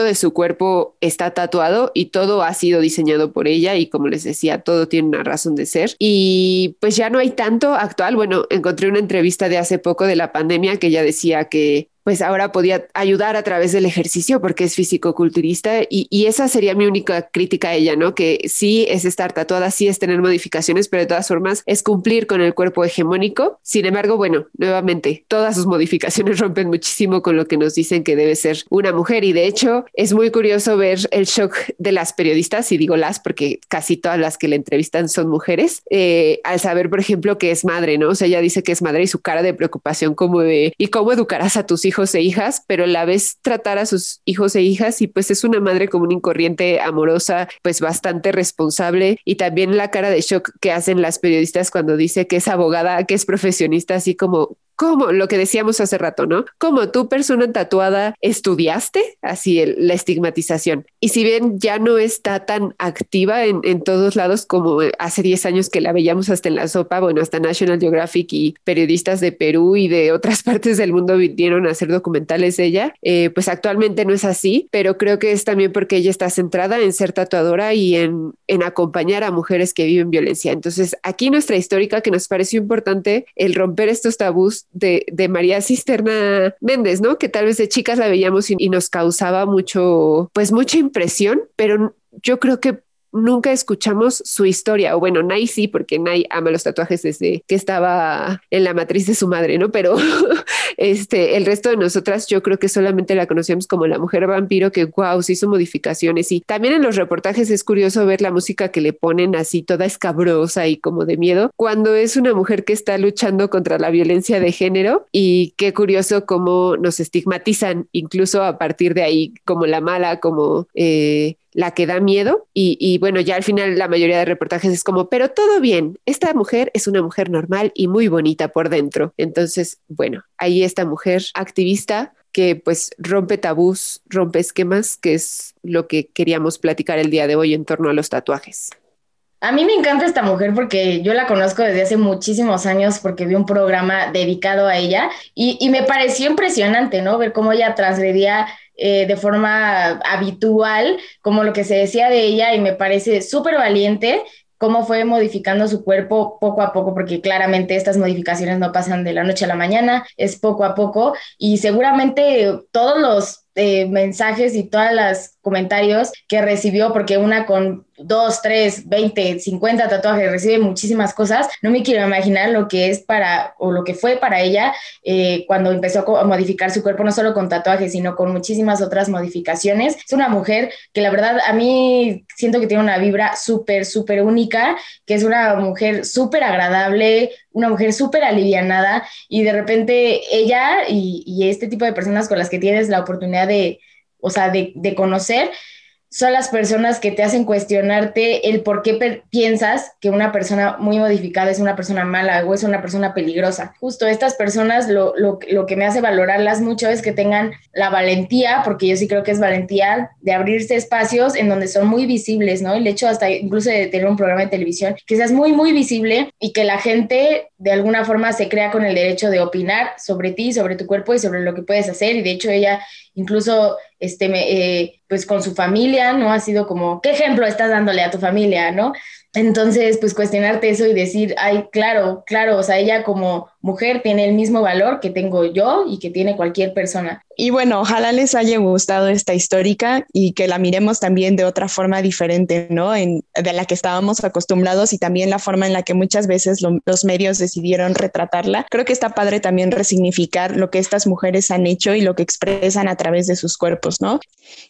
de su cuerpo está tatuado y todo ha sido diseñado por ella y como les decía, todo tiene una razón de ser. Y pues ya no hay tanto actual. Bueno, encontré una entrevista de hace poco de la pandemia que ella decía que pues ahora podía ayudar a través del ejercicio porque es físico-culturista y, y, esa sería mi única crítica a ella, ¿no? Que sí es estar tatuada, sí es tener modificaciones, pero de todas formas es cumplir con el cuerpo hegemónico. Sin embargo, bueno, nuevamente, todas sus modificaciones rompen muchísimo con lo que nos dicen que debe ser una mujer y de hecho es muy curioso ver el shock de las periodistas, y digo las porque casi todas las que le entrevistan son mujeres, eh, al saber, por ejemplo, que es madre, ¿no? O sea, ella dice que es madre y su cara de preocupación como de, ¿y cómo educarás a tus hijos? Hijos e hijas, pero a la vez tratar a sus hijos e hijas y pues es una madre común y corriente, amorosa, pues bastante responsable y también la cara de shock que hacen las periodistas cuando dice que es abogada, que es profesionista, así como como lo que decíamos hace rato, ¿no? Como tú, persona tatuada, estudiaste así la estigmatización. Y si bien ya no está tan activa en, en todos lados como hace 10 años que la veíamos hasta en la sopa, bueno, hasta National Geographic y periodistas de Perú y de otras partes del mundo vinieron a hacer documentales de ella, eh, pues actualmente no es así, pero creo que es también porque ella está centrada en ser tatuadora y en, en acompañar a mujeres que viven violencia. Entonces, aquí nuestra histórica que nos pareció importante el romper estos tabús de, María Cisterna Méndez, ¿no? Que tal vez de chicas la veíamos y, y nos causaba mucho, pues mucha impresión, pero yo creo que nunca escuchamos su historia, o bueno, Nay sí, porque Nay ama los tatuajes desde que estaba en la matriz de su madre, ¿no? Pero este, el resto de nosotras yo creo que solamente la conocemos como la mujer vampiro que, wow, se hizo modificaciones y también en los reportajes es curioso ver la música que le ponen así toda escabrosa y como de miedo, cuando es una mujer que está luchando contra la violencia de género y qué curioso cómo nos estigmatizan incluso a partir de ahí como la mala, como... Eh, la que da miedo y, bueno, ya al final la mayoría de reportajes es como, pero todo bien, esta mujer es una mujer normal y muy bonita por dentro. Entonces, bueno, ahí esta mujer activista que pues rompe tabús, rompe esquemas, que es lo que queríamos platicar el día de hoy en torno a los tatuajes. A mí me encanta esta mujer porque yo la conozco desde hace muchísimos años porque vi un programa dedicado a ella y, me pareció impresionante, ¿no? Ver cómo ella transgredía eh, de forma habitual, como lo que se decía de ella, y me parece súper valiente cómo fue modificando su cuerpo poco a poco, porque claramente estas modificaciones no pasan de la noche a la mañana, es poco a poco, y seguramente todos los eh, mensajes y todos los comentarios que recibió, porque una con dos, tres, veinte, cincuenta tatuajes recibe muchísimas cosas, no me quiero imaginar lo que es para, o lo que fue para ella eh, cuando empezó a modificar su cuerpo, no solo con tatuajes, sino con muchísimas otras modificaciones. Es una mujer que la verdad a mí siento que tiene una vibra súper, súper única, que es una mujer súper agradable, una mujer súper alivianada y de repente ella y, y, este tipo de personas con las que tienes la oportunidad de, o sea, de, de conocer, son las personas que te hacen cuestionarte el por qué piensas que una persona muy modificada es una persona mala o es una persona peligrosa. Justo estas personas lo, lo, lo, que me hace valorarlas mucho es que tengan la valentía, porque yo sí creo que es valentía, de abrirse espacios en donde son muy visibles, ¿no? El hecho hasta incluso de tener un programa de televisión, que seas muy, muy visible y que la gente de alguna forma se crea con el derecho de opinar sobre ti, sobre tu cuerpo y sobre lo que puedes hacer. Y de hecho ella incluso este, eh, pues con su familia, ¿no? Ha sido como, ¿qué ejemplo estás dándole a tu familia, ¿no? Entonces, pues cuestionarte eso y decir, ay, claro, claro, o sea, ella como mujer tiene el mismo valor que tengo yo y que tiene cualquier persona. Y bueno, ojalá les haya gustado esta histórica y que la miremos también de otra forma diferente, ¿no? De la que estábamos acostumbrados y también la forma en la que muchas veces lo, los medios decidieron retratarla. Creo que está padre también resignificar lo que estas mujeres han hecho y lo que expresan a través de sus cuerpos, ¿no?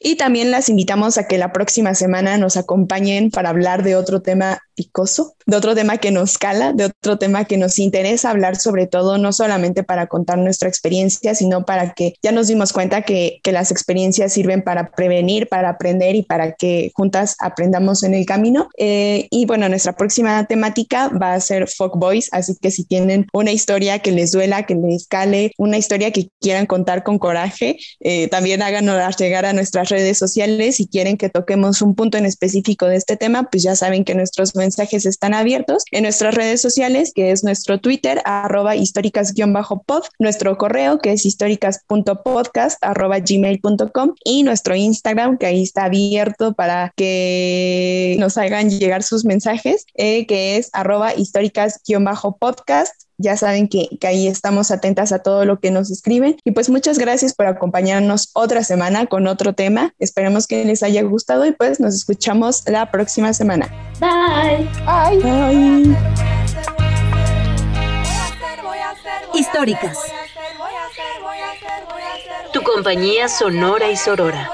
Y también las invitamos a que la próxima semana nos acompañen para hablar de otro tema picoso, de otro tema que nos cala, de otro tema que nos interesa hablar sobre todo, no solamente para contar nuestra experiencia, sino para que ya nos dimos cuenta que, que las experiencias sirven para prevenir, para aprender y para que juntas aprendamos en el camino. Eh, y bueno, nuestra próxima temática va a ser Folk Boys, así que si tienen una historia que les duela, que les cale, una historia que quieran contar con coraje, eh, también háganos llegar a nuestras redes sociales. Si quieren que toquemos un punto en específico de este tema, pues ya saben que nuestros mensajes están abiertos en nuestras redes sociales, que es nuestro Twitter, arroba históricas-pod, nuestro correo, que es históricas.podcast, arroba gmail.com y nuestro Instagram, que ahí está abierto para que nos hagan llegar sus mensajes, eh, que es arroba históricas-podcast ya saben que, que, ahí estamos atentas a todo lo que nos escriben. Y pues muchas gracias por acompañarnos otra semana con otro tema. Esperemos que les haya gustado y pues nos escuchamos la próxima semana. Bye. Bye. Bye. Históricas. Tu compañía sonora y sorora.